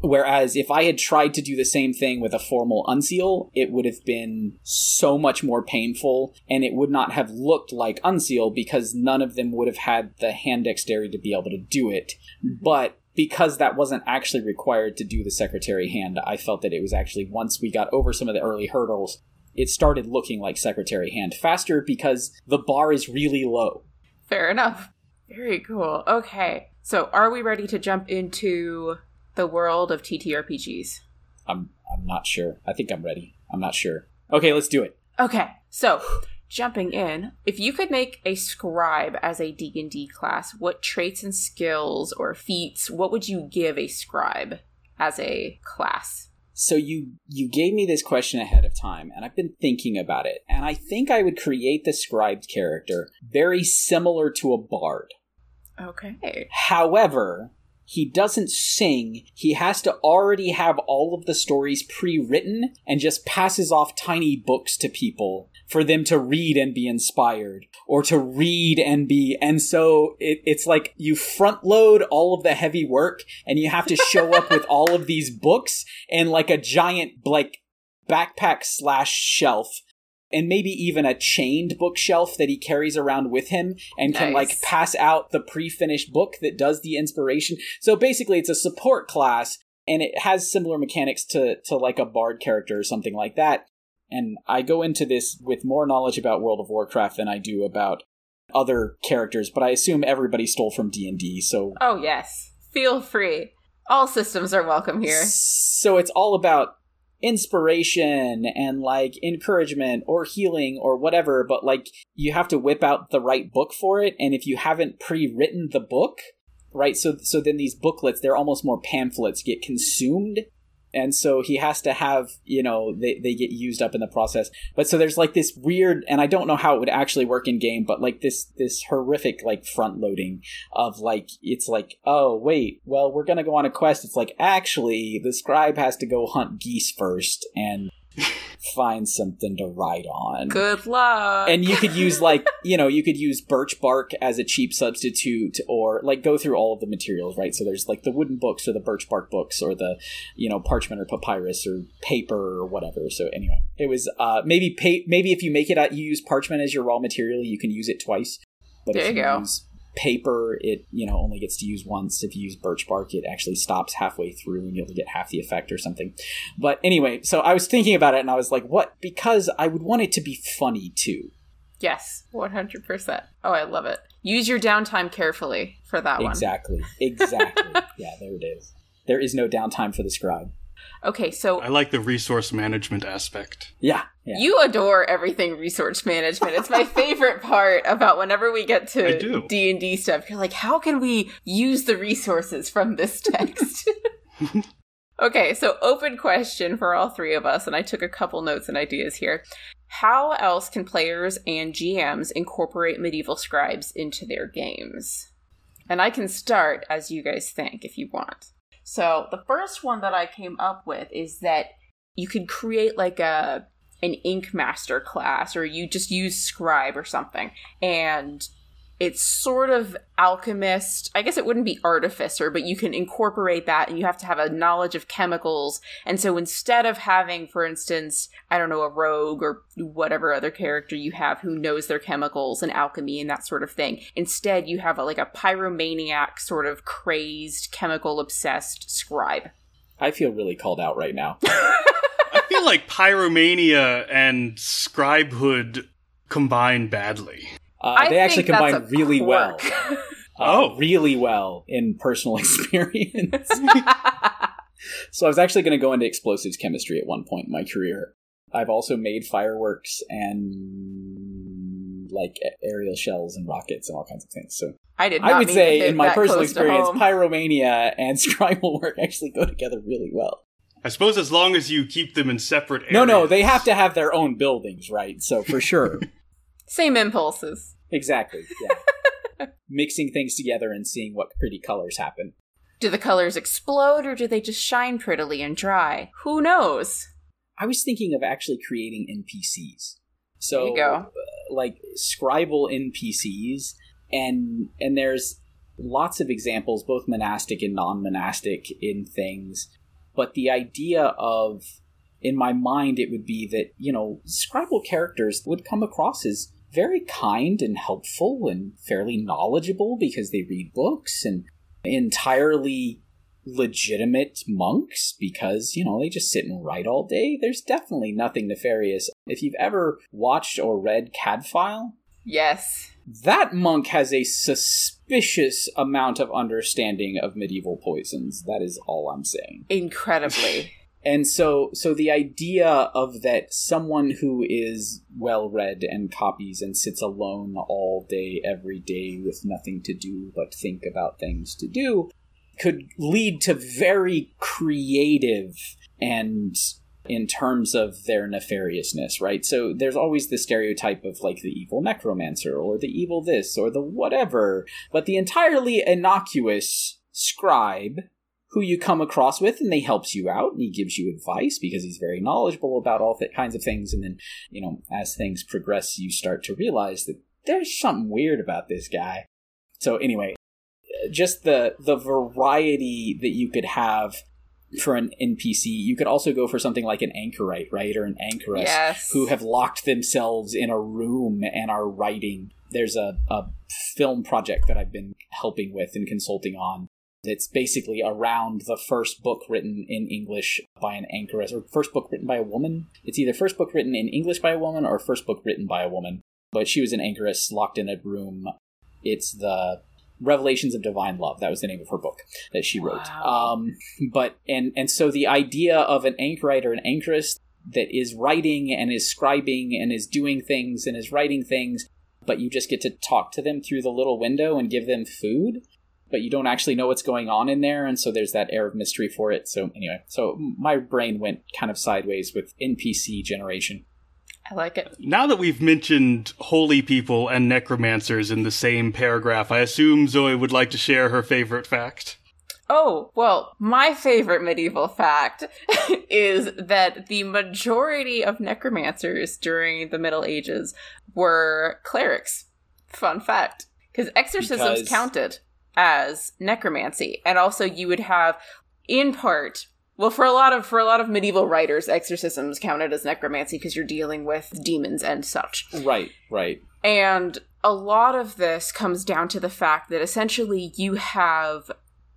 Whereas if I had tried to do the same thing with a formal uncial, it would have been so much more painful and it would not have looked like uncial because none of them would have had the hand dexterity to be able to do it. But because that wasn't actually required to do the secretary hand, I felt that it was actually once we got over some of the early hurdles, it started looking like secretary hand faster because the bar is really low. Fair enough. Very cool. Okay. So, are we ready to jump into the world of TTRPGs? I'm I'm not sure. I think I'm ready. I'm not sure. Okay, let's do it. Okay. So, jumping in, if you could make a scribe as a D&D class, what traits and skills or feats what would you give a scribe as a class? So you you gave me this question ahead of time and I've been thinking about it and I think I would create the scribed character very similar to a bard. Okay. However, he doesn't sing. He has to already have all of the stories pre written and just passes off tiny books to people for them to read and be inspired or to read and be. And so it, it's like you front load all of the heavy work and you have to show up with all of these books and like a giant, like, backpack slash shelf and maybe even a chained bookshelf that he carries around with him and nice. can like pass out the pre-finished book that does the inspiration. So basically it's a support class and it has similar mechanics to to like a bard character or something like that. And I go into this with more knowledge about World of Warcraft than I do about other characters, but I assume everybody stole from D and D. So oh yes, feel free. All systems are welcome here. So it's all about inspiration and like encouragement or healing or whatever, but like you have to whip out the right book for it. And if you haven't pre-written the book, right? So so then these booklets, they're almost more pamphlets, get consumed and so he has to have you know they, they get used up in the process. But so there's like this weird and i don't know how it would actually work in game but like this this horrific like front loading of like it's like oh wait well we're gonna go on a quest. It's like actually the scribe has to go hunt geese first and find something to write on. Good luck. And you could use like, you know, you could use birch bark as a cheap substitute or like go through all of the materials, right? So there's like the wooden books or the birch bark books or the, you know, parchment or papyrus or paper or whatever. So anyway, it was uh maybe pay, maybe if you make it out you use parchment as your raw material, you can use it twice. But there you, you go. Use, paper it you know only gets to use once. If you use birch bark it actually stops halfway through and you'll get half the effect or something. But anyway so i was thinking about it and i was like what? Because i would want it to be funny too. Yes 100% oh i love it. Use your downtime carefully for that exactly. one. Exactly. Exactly. Yeah there it is. There is no downtime for the scribe Okay, so I like the resource management aspect. Yeah, yeah. You adore everything resource management. It's my favorite part about whenever we get to D and D stuff. You're like, how can we use the resources from this text? okay, so open question for all three of us, and I took a couple notes and ideas here. How else can players and GMs incorporate medieval scribes into their games? And I can start as you guys think if you want. So the first one that I came up with is that you could create like a an ink master class or you just use scribe or something and it's sort of alchemist. I guess it wouldn't be artificer, but you can incorporate that and you have to have a knowledge of chemicals. And so instead of having, for instance, I don't know, a rogue or whatever other character you have who knows their chemicals and alchemy and that sort of thing, instead you have a, like a pyromaniac sort of crazed, chemical obsessed scribe. I feel really called out right now. I feel like pyromania and scribehood combine badly. Uh, they actually combine really quirk. well. Uh, oh, really well in personal experience. so I was actually going to go into explosives chemistry at one point in my career. I've also made fireworks and like aerial shells and rockets and all kinds of things. So I did. I would say, in my personal experience, pyromania and scribal work actually go together really well. I suppose as long as you keep them in separate areas. No, no, they have to have their own buildings, right? So for sure. Same impulses. Exactly. Yeah. Mixing things together and seeing what pretty colors happen. Do the colors explode or do they just shine prettily and dry? Who knows? I was thinking of actually creating NPCs. So, there you go. Uh, like scribal NPCs, and and there's lots of examples, both monastic and non-monastic, in things. But the idea of, in my mind, it would be that you know, scribal characters would come across as very kind and helpful and fairly knowledgeable because they read books and entirely legitimate monks because, you know, they just sit and write all day. There's definitely nothing nefarious. If you've ever watched or read Cadfael, yes. That monk has a suspicious amount of understanding of medieval poisons. That is all I'm saying. Incredibly. and so so the idea of that someone who is well read and copies and sits alone all day every day with nothing to do but think about things to do could lead to very creative and in terms of their nefariousness, right? So there's always the stereotype of like the evil necromancer or the evil this or the whatever, but the entirely innocuous scribe who you come across with and they helps you out and he gives you advice because he's very knowledgeable about all th- kinds of things and then you know as things progress you start to realize that there's something weird about this guy so anyway just the the variety that you could have for an NPC, you could also go for something like an anchorite, right, or an anchoress, yes. who have locked themselves in a room and are writing. There's a, a film project that I've been helping with and consulting on it's basically around the first book written in English by an anchoress, or first book written by a woman. It's either first book written in English by a woman or first book written by a woman. but she was an anchoress locked in a room. It's the Revelations of Divine Love. That was the name of her book that she wrote. Wow. Um, but and and so the idea of an anchorite or an anchoress that is writing and is scribing and is doing things and is writing things, but you just get to talk to them through the little window and give them food, but you don't actually know what's going on in there, and so there's that air of mystery for it. So anyway, so my brain went kind of sideways with NPC generation. I like it. Now that we've mentioned holy people and necromancers in the same paragraph, I assume Zoe would like to share her favorite fact. Oh, well, my favorite medieval fact is that the majority of necromancers during the Middle Ages were clerics. Fun fact. Because exorcisms because... counted as necromancy. And also you would have in part well, for a lot of for a lot of medieval writers, exorcisms counted as necromancy because you're dealing with demons and such. Right, right. And a lot of this comes down to the fact that essentially you have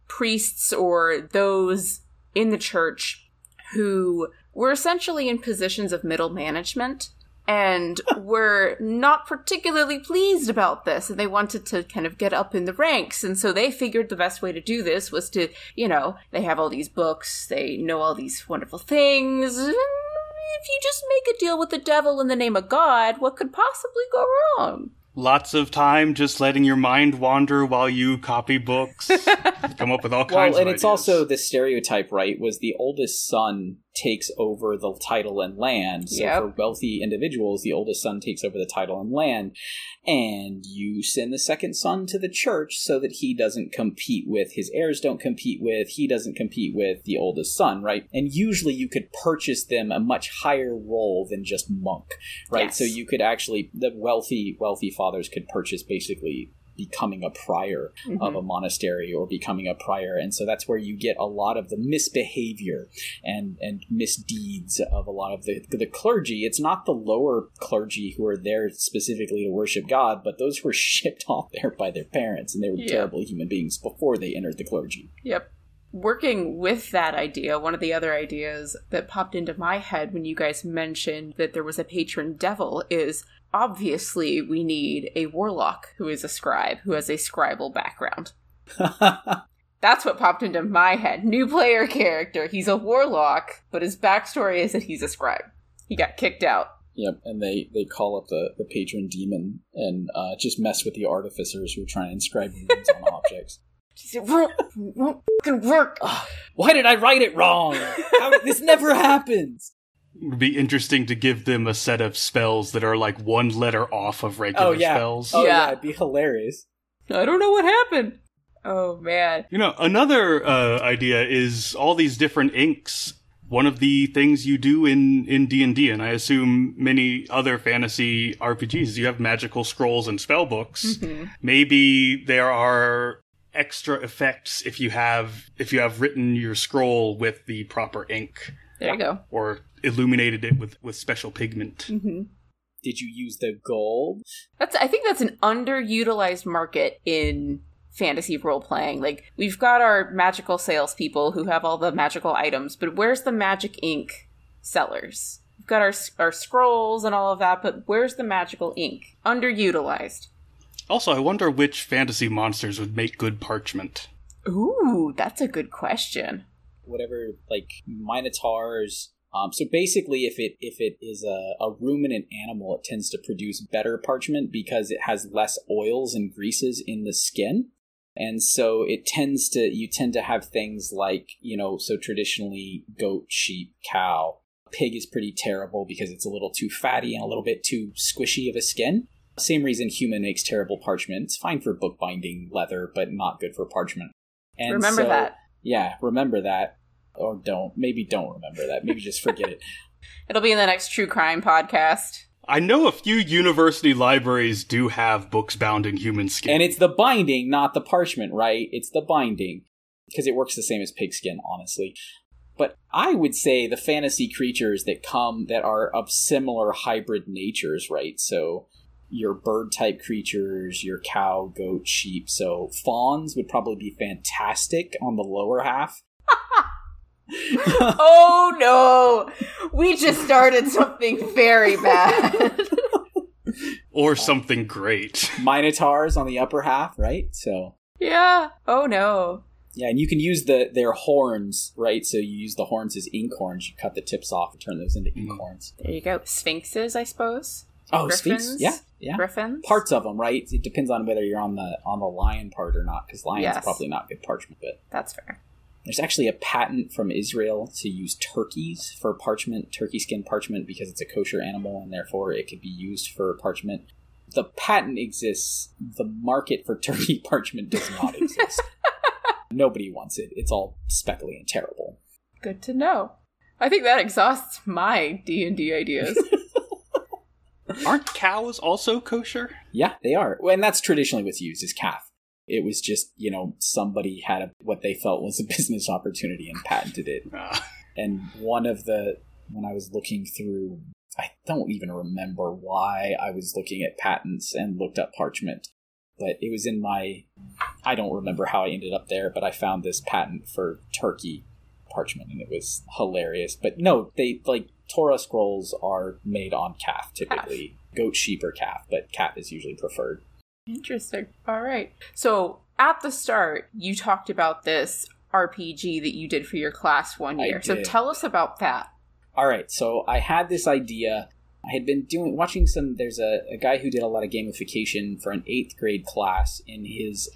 priests or those in the church who were essentially in positions of middle management and were not particularly pleased about this and they wanted to kind of get up in the ranks and so they figured the best way to do this was to you know they have all these books they know all these wonderful things if you just make a deal with the devil in the name of god what could possibly go wrong? Lots of time just letting your mind wander while you copy books. Come up with all kinds well, and it's also the stereotype right was the oldest son takes over the title and land. So yep. for wealthy individuals, the oldest son takes over the title and land. And you send the second son to the church so that he doesn't compete with his heirs, don't compete with, he doesn't compete with the oldest son, right? And usually you could purchase them a much higher role than just monk, right? Yes. So you could actually, the wealthy, wealthy fathers could purchase basically becoming a prior mm-hmm. of a monastery or becoming a prior and so that's where you get a lot of the misbehavior and and misdeeds of a lot of the the clergy it's not the lower clergy who are there specifically to worship god but those who were shipped off there by their parents and they were yeah. terrible human beings before they entered the clergy yep working with that idea, one of the other ideas that popped into my head when you guys mentioned that there was a patron devil is obviously we need a warlock who is a scribe, who has a scribal background. That's what popped into my head. New player character. He's a warlock, but his backstory is that he's a scribe. He got kicked out. Yep, and they, they call up the, the patron demon and uh, just mess with the artificers who are trying to inscribe names on objects. It won't, won't work. Why did I write it wrong? How, this never happens would be interesting to give them a set of spells that are like one letter off of regular oh, yeah. spells. Oh yeah. yeah, it'd be hilarious. I don't know what happened. Oh man. You know, another uh, idea is all these different inks. One of the things you do in in D and D, and I assume many other fantasy RPGs, you have magical scrolls and spell books. Mm-hmm. Maybe there are extra effects if you have if you have written your scroll with the proper ink. There you go. Or illuminated it with with special pigment. Mm-hmm. Did you use the gold? That's I think that's an underutilized market in fantasy role playing. Like we've got our magical salespeople who have all the magical items, but where's the magic ink sellers? We've got our our scrolls and all of that, but where's the magical ink? Underutilized. Also, I wonder which fantasy monsters would make good parchment. Ooh, that's a good question. Whatever, like minotaurs, um, so basically, if it if it is a, a ruminant animal, it tends to produce better parchment because it has less oils and greases in the skin, and so it tends to you tend to have things like you know so traditionally goat, sheep, cow. Pig is pretty terrible because it's a little too fatty and a little bit too squishy of a skin. Same reason human makes terrible parchment. It's fine for bookbinding leather, but not good for parchment. And remember so, that. Yeah, remember that or don't. Maybe don't remember that. Maybe just forget it. It'll be in the next true crime podcast. I know a few university libraries do have books bound in human skin. And it's the binding, not the parchment, right? It's the binding. Because it works the same as pigskin, honestly. But I would say the fantasy creatures that come that are of similar hybrid natures, right? So your bird type creatures, your cow, goat, sheep. So fauns would probably be fantastic on the lower half. oh no! We just started something very bad. or something great. Minotaurs on the upper half, right? So yeah. Oh no. Yeah, and you can use the their horns, right? So you use the horns as ink horns. You cut the tips off and turn those into ink mm. horns. There you go. Sphinxes, I suppose. Oh, Griffins? Sphinx. Yeah, yeah. Griffins. Parts of them, right? It depends on whether you're on the on the lion part or not, because lion's yes. probably not good parchment. But that's fair. There's actually a patent from Israel to use turkeys for parchment, turkey skin parchment, because it's a kosher animal and therefore it could be used for parchment. The patent exists. The market for turkey parchment does not exist. Nobody wants it. It's all speckly and terrible. Good to know. I think that exhausts my D and D ideas. Aren't cows also kosher? Yeah, they are. And that's traditionally what's used is calf. It was just, you know, somebody had a, what they felt was a business opportunity and patented it. Ah. And one of the, when I was looking through, I don't even remember why I was looking at patents and looked up parchment but it was in my I don't remember how I ended up there, but I found this patent for turkey parchment and it was hilarious. But no, they like Torah scrolls are made on calf typically. Calf. Goat, sheep, or calf, but calf is usually preferred. Interesting. All right. So at the start, you talked about this RPG that you did for your class one year. So tell us about that. All right. So I had this idea I had been doing watching some. There's a, a guy who did a lot of gamification for an eighth grade class in his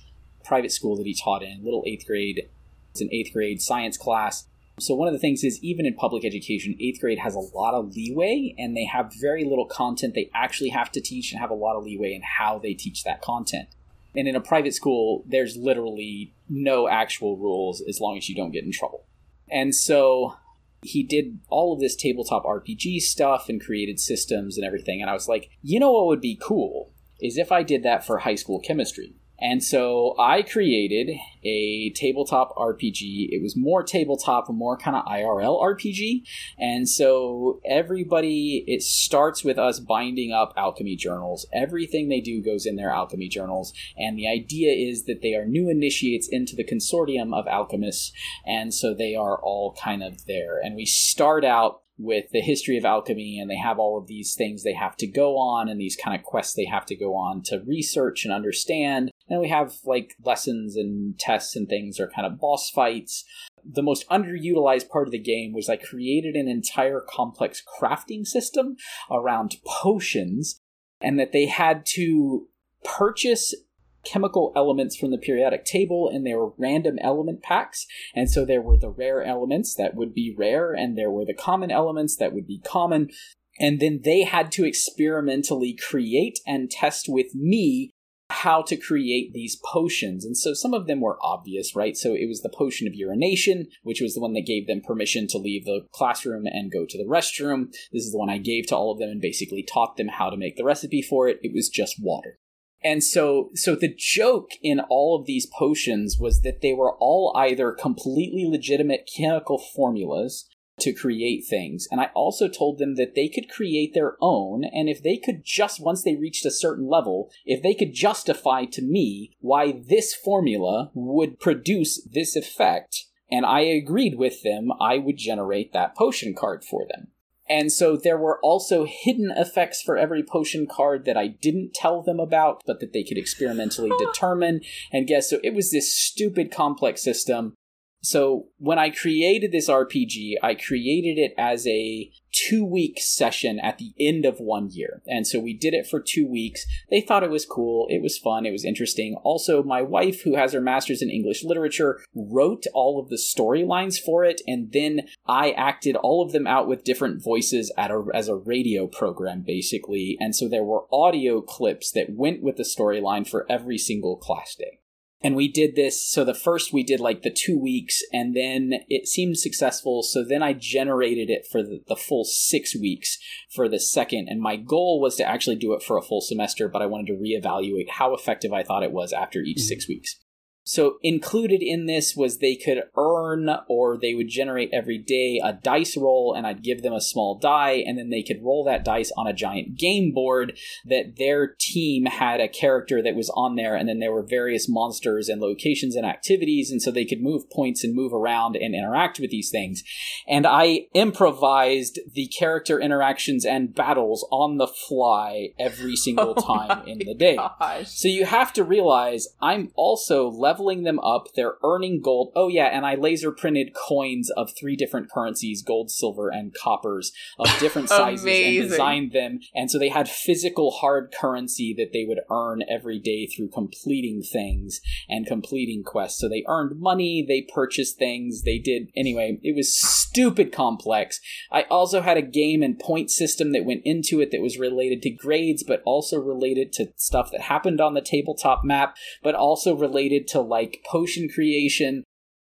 private school that he taught in. Little eighth grade. It's an eighth grade science class. So one of the things is even in public education, eighth grade has a lot of leeway, and they have very little content they actually have to teach, and have a lot of leeway in how they teach that content. And in a private school, there's literally no actual rules as long as you don't get in trouble. And so he did all of this tabletop RPG stuff and created systems and everything. And I was like, you know what would be cool is if I did that for high school chemistry. And so I created a tabletop RPG. It was more tabletop, more kind of IRL RPG. And so everybody, it starts with us binding up alchemy journals. Everything they do goes in their alchemy journals. And the idea is that they are new initiates into the consortium of alchemists. And so they are all kind of there. And we start out with the history of alchemy and they have all of these things they have to go on and these kind of quests they have to go on to research and understand and we have like lessons and tests and things or kind of boss fights. The most underutilized part of the game was i created an entire complex crafting system around potions and that they had to purchase chemical elements from the periodic table and there were random element packs. And so there were the rare elements that would be rare and there were the common elements that would be common. And then they had to experimentally create and test with me how to create these potions. And so some of them were obvious, right? So it was the potion of urination, which was the one that gave them permission to leave the classroom and go to the restroom. This is the one I gave to all of them and basically taught them how to make the recipe for it. It was just water. And so, so the joke in all of these potions was that they were all either completely legitimate chemical formulas to create things. And I also told them that they could create their own. And if they could just, once they reached a certain level, if they could justify to me why this formula would produce this effect, and I agreed with them, I would generate that potion card for them. And so there were also hidden effects for every potion card that I didn't tell them about, but that they could experimentally determine and guess. So it was this stupid complex system so when I created this RPG, I created it as a two week session at the end of one year. And so we did it for two weeks. They thought it was cool. It was fun. It was interesting. Also, my wife, who has her master's in English literature, wrote all of the storylines for it. And then I acted all of them out with different voices at a, as a radio program, basically. And so there were audio clips that went with the storyline for every single class day and we did this so the first we did like the two weeks and then it seemed successful so then i generated it for the, the, full six weeks for the second and my goal was to actually do it for a full semester but i wanted to reevaluate how effective i thought it was after each mm-hmm. six weeks So included in this was they could earn or they would generate every day a dice roll and I'd give them a small die and then they could roll that dice on a giant game board that their team had a character that was on there and then there were various monsters and locations and activities and so they could move points and move around and interact with these things. And I improvised the character interactions and battles on the fly every single oh time in the day. Gosh. So you have to realize I'm also leveling them up. They're earning gold. Oh, yeah, and I laser printed coins of three different currencies gold, silver, and coppers of different sizes and designed them. And so they had physical hard currency that they would earn every day through completing things and completing quests. So they earned money, they purchased things, they did. Anyway, it was stupid complex. I also had a game and point system that went into it that was related to grades, but also related to stuff that happened on the tabletop map, but also related to like potion creation.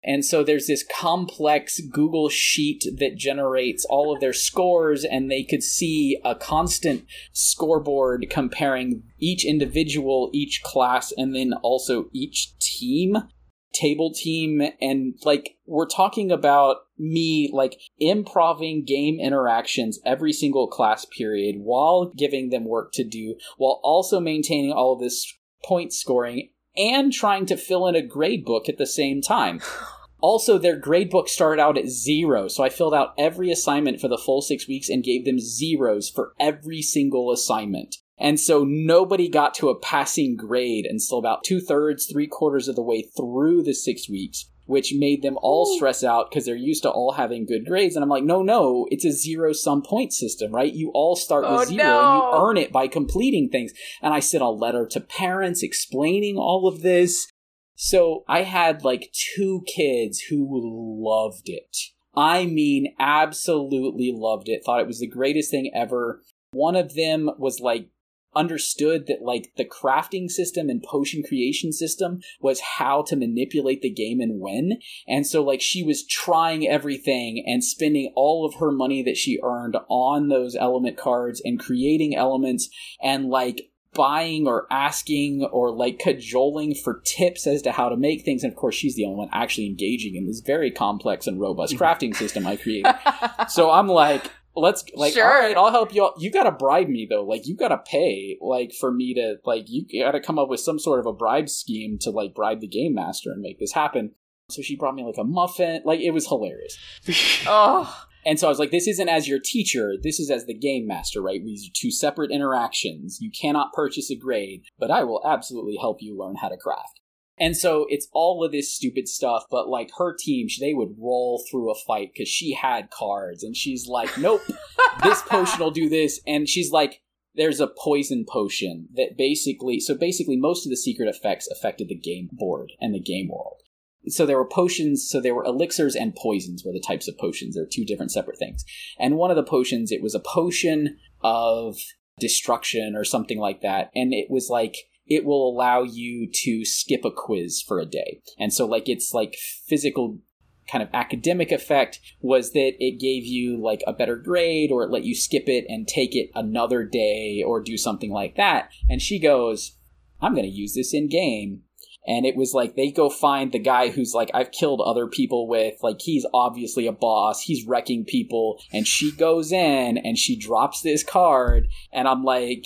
And so there's this complex Google sheet that generates all of their scores, and they could see a constant scoreboard comparing each individual, each class, and then also each team table team and like we're talking about me like improving game interactions every single class period while giving them work to do while also maintaining all of this point scoring and trying to fill in a grade book at the same time. Also, their grade book started out at zero, so I filled out every assignment for the full six weeks and gave them zeros for every single assignment. And so nobody got to a passing grade until about two thirds, three quarters of the way through the six weeks which made them all stress out because they're used to all having good grades. And I'm like, no, no, it's a zero sum point system, right? You all start oh, with zero no. and you earn it by completing things. And I sent a letter to parents explaining all of this. So I had like two kids who loved it. I mean, absolutely loved it. Thought it was the greatest thing ever. One of them was like understood that like the crafting system and potion creation system was how to manipulate the game and win. And so like she was trying everything and spending all of her money that she earned on those element cards and creating elements and like buying or asking or like cajoling for tips as to how to make things. And of course, she's the only one actually engaging in this very complex and robust mm-hmm. crafting system I created. so I'm like, let's like sure. all right i'll help you. You gotta bribe me though. Like you gotta pay like for me to like you gotta come up with some sort of a bribe scheme to like bribe the game master and make this happen. So she brought me like a muffin. Like it was hilarious. Oh and so i was like this isn't as your teacher. This is as the game master right? These are two separate interactions. You cannot purchase a grade but i will absolutely help you learn how to craft and so it's all of this stupid stuff, but like her team, they would roll through a fight because she had cards, and she's like, "Nope, this potion will do this," and she's like, "There's a poison potion that basically, so basically, most of the secret effects affected the game board and the game world. So there were potions, so there were elixirs and poisons were the types of potions. They're two different separate things. And one of the potions, it was a potion of destruction or something like that, and it was like it will allow you to skip a quiz for a day. And so like it's like physical kind of academic effect was that it gave you like a better grade or it let you skip it and take it another day or do something like that. And she goes, I'm going to use this in game. And it was like they go find the guy who's like, I've killed other people with, like, he's obviously a boss, he's wrecking people. And she goes in and she drops this card. And I'm like,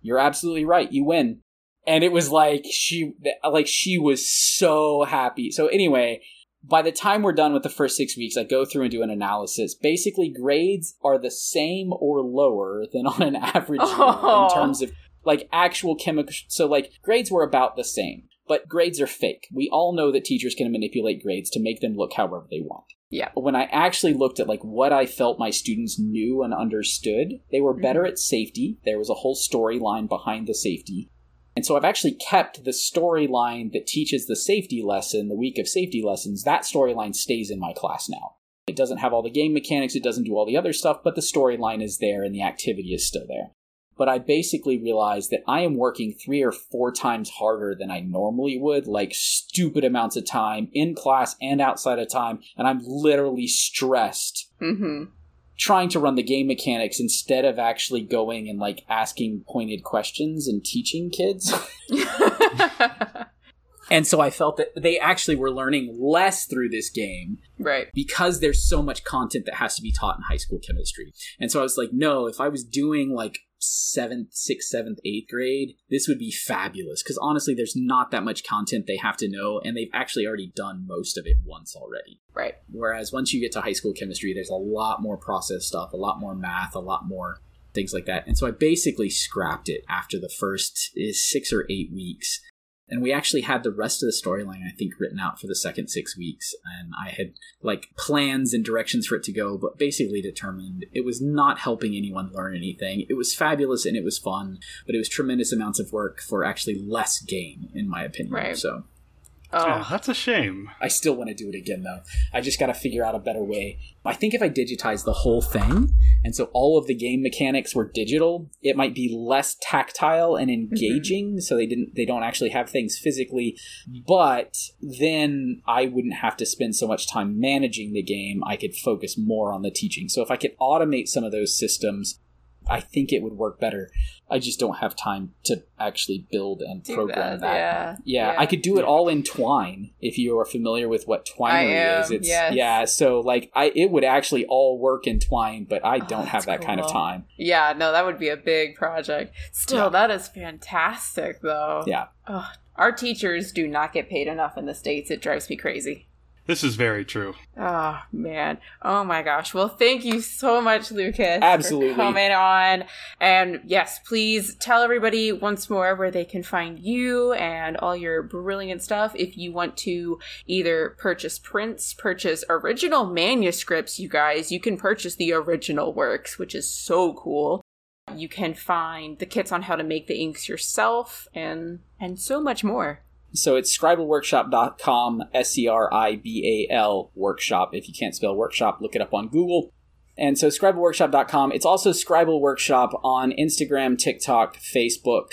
You're absolutely right, you win and it was like she like she was so happy so anyway by the time we're done with the first six weeks i go through and do an analysis basically grades are the same or lower than on an average oh. in terms of like actual chemical so like grades were about the same but grades are fake we all know that teachers can manipulate grades to make them look however they want yeah. But when I actually looked at like what I felt my students knew and understood, they were better mm-hmm. at safety. There was a whole storyline behind the safety. And so I've actually kept the storyline that teaches the safety lesson, the week of safety lessons, that storyline stays in my class now. It doesn't have all the game mechanics, it doesn't do all the other stuff, but the storyline is there and the activity is still there. But I basically realized that I am working three or four times harder than I normally would, like stupid amounts of time in class and outside of time, and I'm literally stressed. Mm-hmm trying to run the game mechanics instead of actually going and like asking pointed questions and teaching kids. And so I felt that they actually were learning less through this game. Right. Because there's so much content that has to be taught in high school chemistry. And so I was like, no, if I was doing like seventh, sixth, seventh, eighth grade, this would be fabulous. Because honestly, there's not that much content they have to know, and they've actually already done most of it once already. Right. Whereas once you get to high school chemistry, there's a lot more process stuff, a lot more math, a lot more things like that. And so I basically scrapped it after the first is six or eight weeks. And we actually had the rest of the storyline, I think, written out for the second six weeks. And I had like plans and directions for it to go, but basically determined it was not helping anyone learn anything. It was fabulous and it was fun, but it was tremendous amounts of work for actually less gain, in my opinion. Right. So Oh, yeah, that's a shame. I still want to do it again though. I just got to figure out a better way. I think if I digitize the whole thing, and so all of the game mechanics were digital, it might be less tactile and mm-hmm. engaging. Mm-hmm. So they didn't, they don't actually have things physically. But then I wouldn't have to spend so much time managing the game. I could focus more on the teaching. So if I could automate some of those systems, I think it would work better. I just don't have time to actually build and do program that. that. Yeah. yeah. yeah. I could do it all in Twine if you are familiar with what Twinery is. It's yes. yeah, so like I it would actually all work in Twine, but I oh, don't oh, have that cool. kind of time. Yeah, no, that would be a big project. Still, yeah. that is fantastic though. Yeah. Oh, our teachers do not get paid enough in the states. It drives me crazy. This is very true. Oh man. Oh my gosh. Well, thank you so much, Lucas. Absolutely. coming on. And yes, please tell everybody once more where they can find you and all your brilliant stuff. If you want to either purchase prints, purchase original manuscripts, you guys, you can purchase the original works, which is so cool. You can find the kits on how to make the inks yourself and and so much more. So it's scribalworkshop.com, S C R I B A L workshop. If you can't spell workshop, look it up on Google. And so scribalworkshop.com. It's also Scribal Workshop on Instagram, TikTok, Facebook,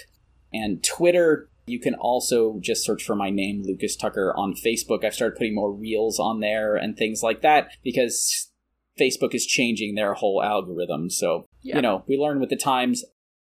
and Twitter. You can also just search for my name, Lucas Tucker, on Facebook. I've started putting more reels on there and things like that because Facebook is changing their whole algorithm. So, you know, we learn with the times.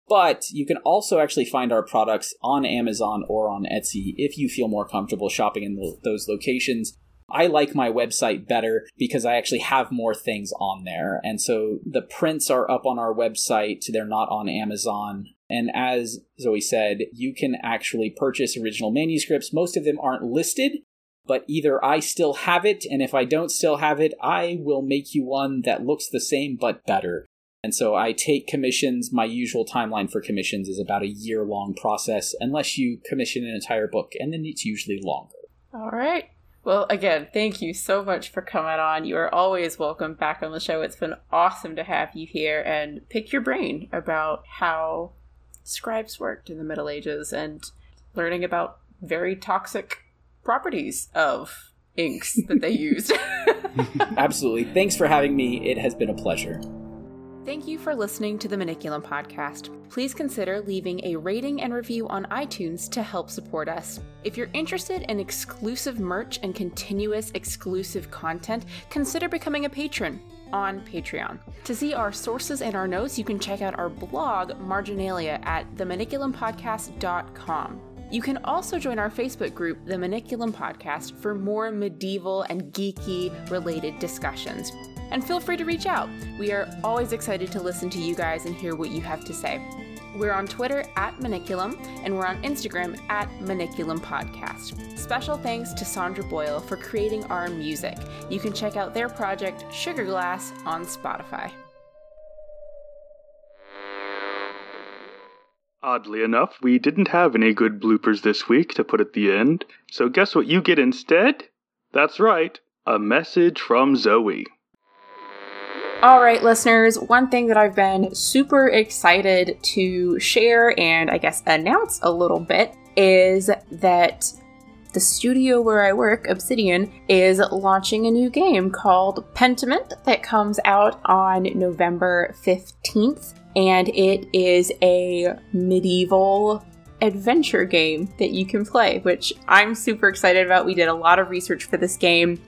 But you can also actually find our products on Amazon or on Etsy if you feel more comfortable shopping in those locations. I like my website better because I actually have more things on there. And so the prints are up on our website, they're not on Amazon. And as Zoe said, you can actually purchase original manuscripts. Most of them aren't listed, but either I still have it, and if I don't still have it, I will make you one that looks the same but better. And so I take commissions. My usual timeline for commissions is about a year long process, unless you commission an entire book, and then it's usually longer. All right. Well, again, thank you so much for coming on. You are always welcome back on the show. It's been awesome to have you here and pick your brain about how scribes worked in the Middle Ages and learning about very toxic properties of inks that they used. Absolutely. Thanks for having me. It has been a pleasure. Thank you for listening to the Maniculum podcast. Please consider leaving a rating and review on iTunes to help support us. If you're interested in exclusive merch and continuous exclusive content, consider becoming a patron on Patreon. To see our sources and our notes, you can check out our blog, Marginalia, at themaniculum.podcast.com. You can also join our Facebook group, The Maniculum Podcast, for more medieval and geeky related discussions and feel free to reach out. We are always excited to listen to you guys and hear what you have to say. We're on Twitter at Maniculum, and we're on Instagram at Maniculum Podcast. Special thanks to Sandra Boyle for creating our music. You can check out their project, Sugar Glass, on Spotify. Oddly enough, we didn't have any good bloopers this week to put at the end, so guess what you get instead? That's right, a message from Zoe. All right, listeners, one thing that I've been super excited to share and I guess announce a little bit is that the studio where I work, Obsidian, is launching a new game called Pentiment that comes out on November 15th. And it is a medieval adventure game that you can play, which I'm super excited about. We did a lot of research for this game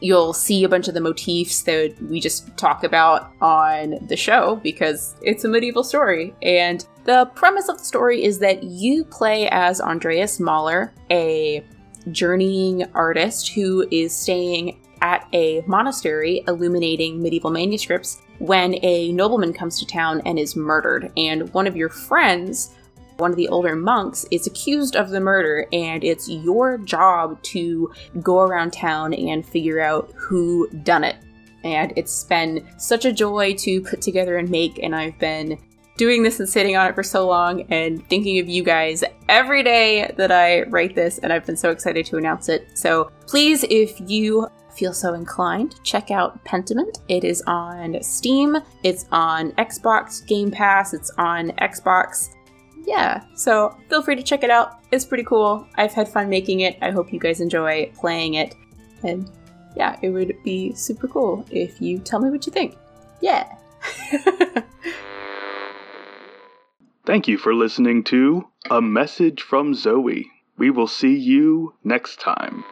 you'll see a bunch of the motifs that we just talk about on the show because it's a medieval story. And the premise of the story is that you play as Andreas Mahler, a journeying artist who is staying at a monastery illuminating medieval manuscripts when a nobleman comes to town and is murdered. And one of your friends, one of the older monks, is accused of the murder, and it's your job to go around town and figure out who done it. And it's been such a joy to put together and make, and I've been doing this and sitting on it for so long and thinking of you guys every day that I write this, and I've been so excited to announce it. So please, if you feel so inclined, check out Pentiment. It is on Steam, it's on Xbox Game Pass, it's on Xbox. Yeah, so feel free to check it out. It's pretty cool. I've had fun making it. I hope you guys enjoy playing it. And yeah, it would be super cool if you tell me what you think. Yeah. Thank you for listening to A Message from Zoe. We will see you next time.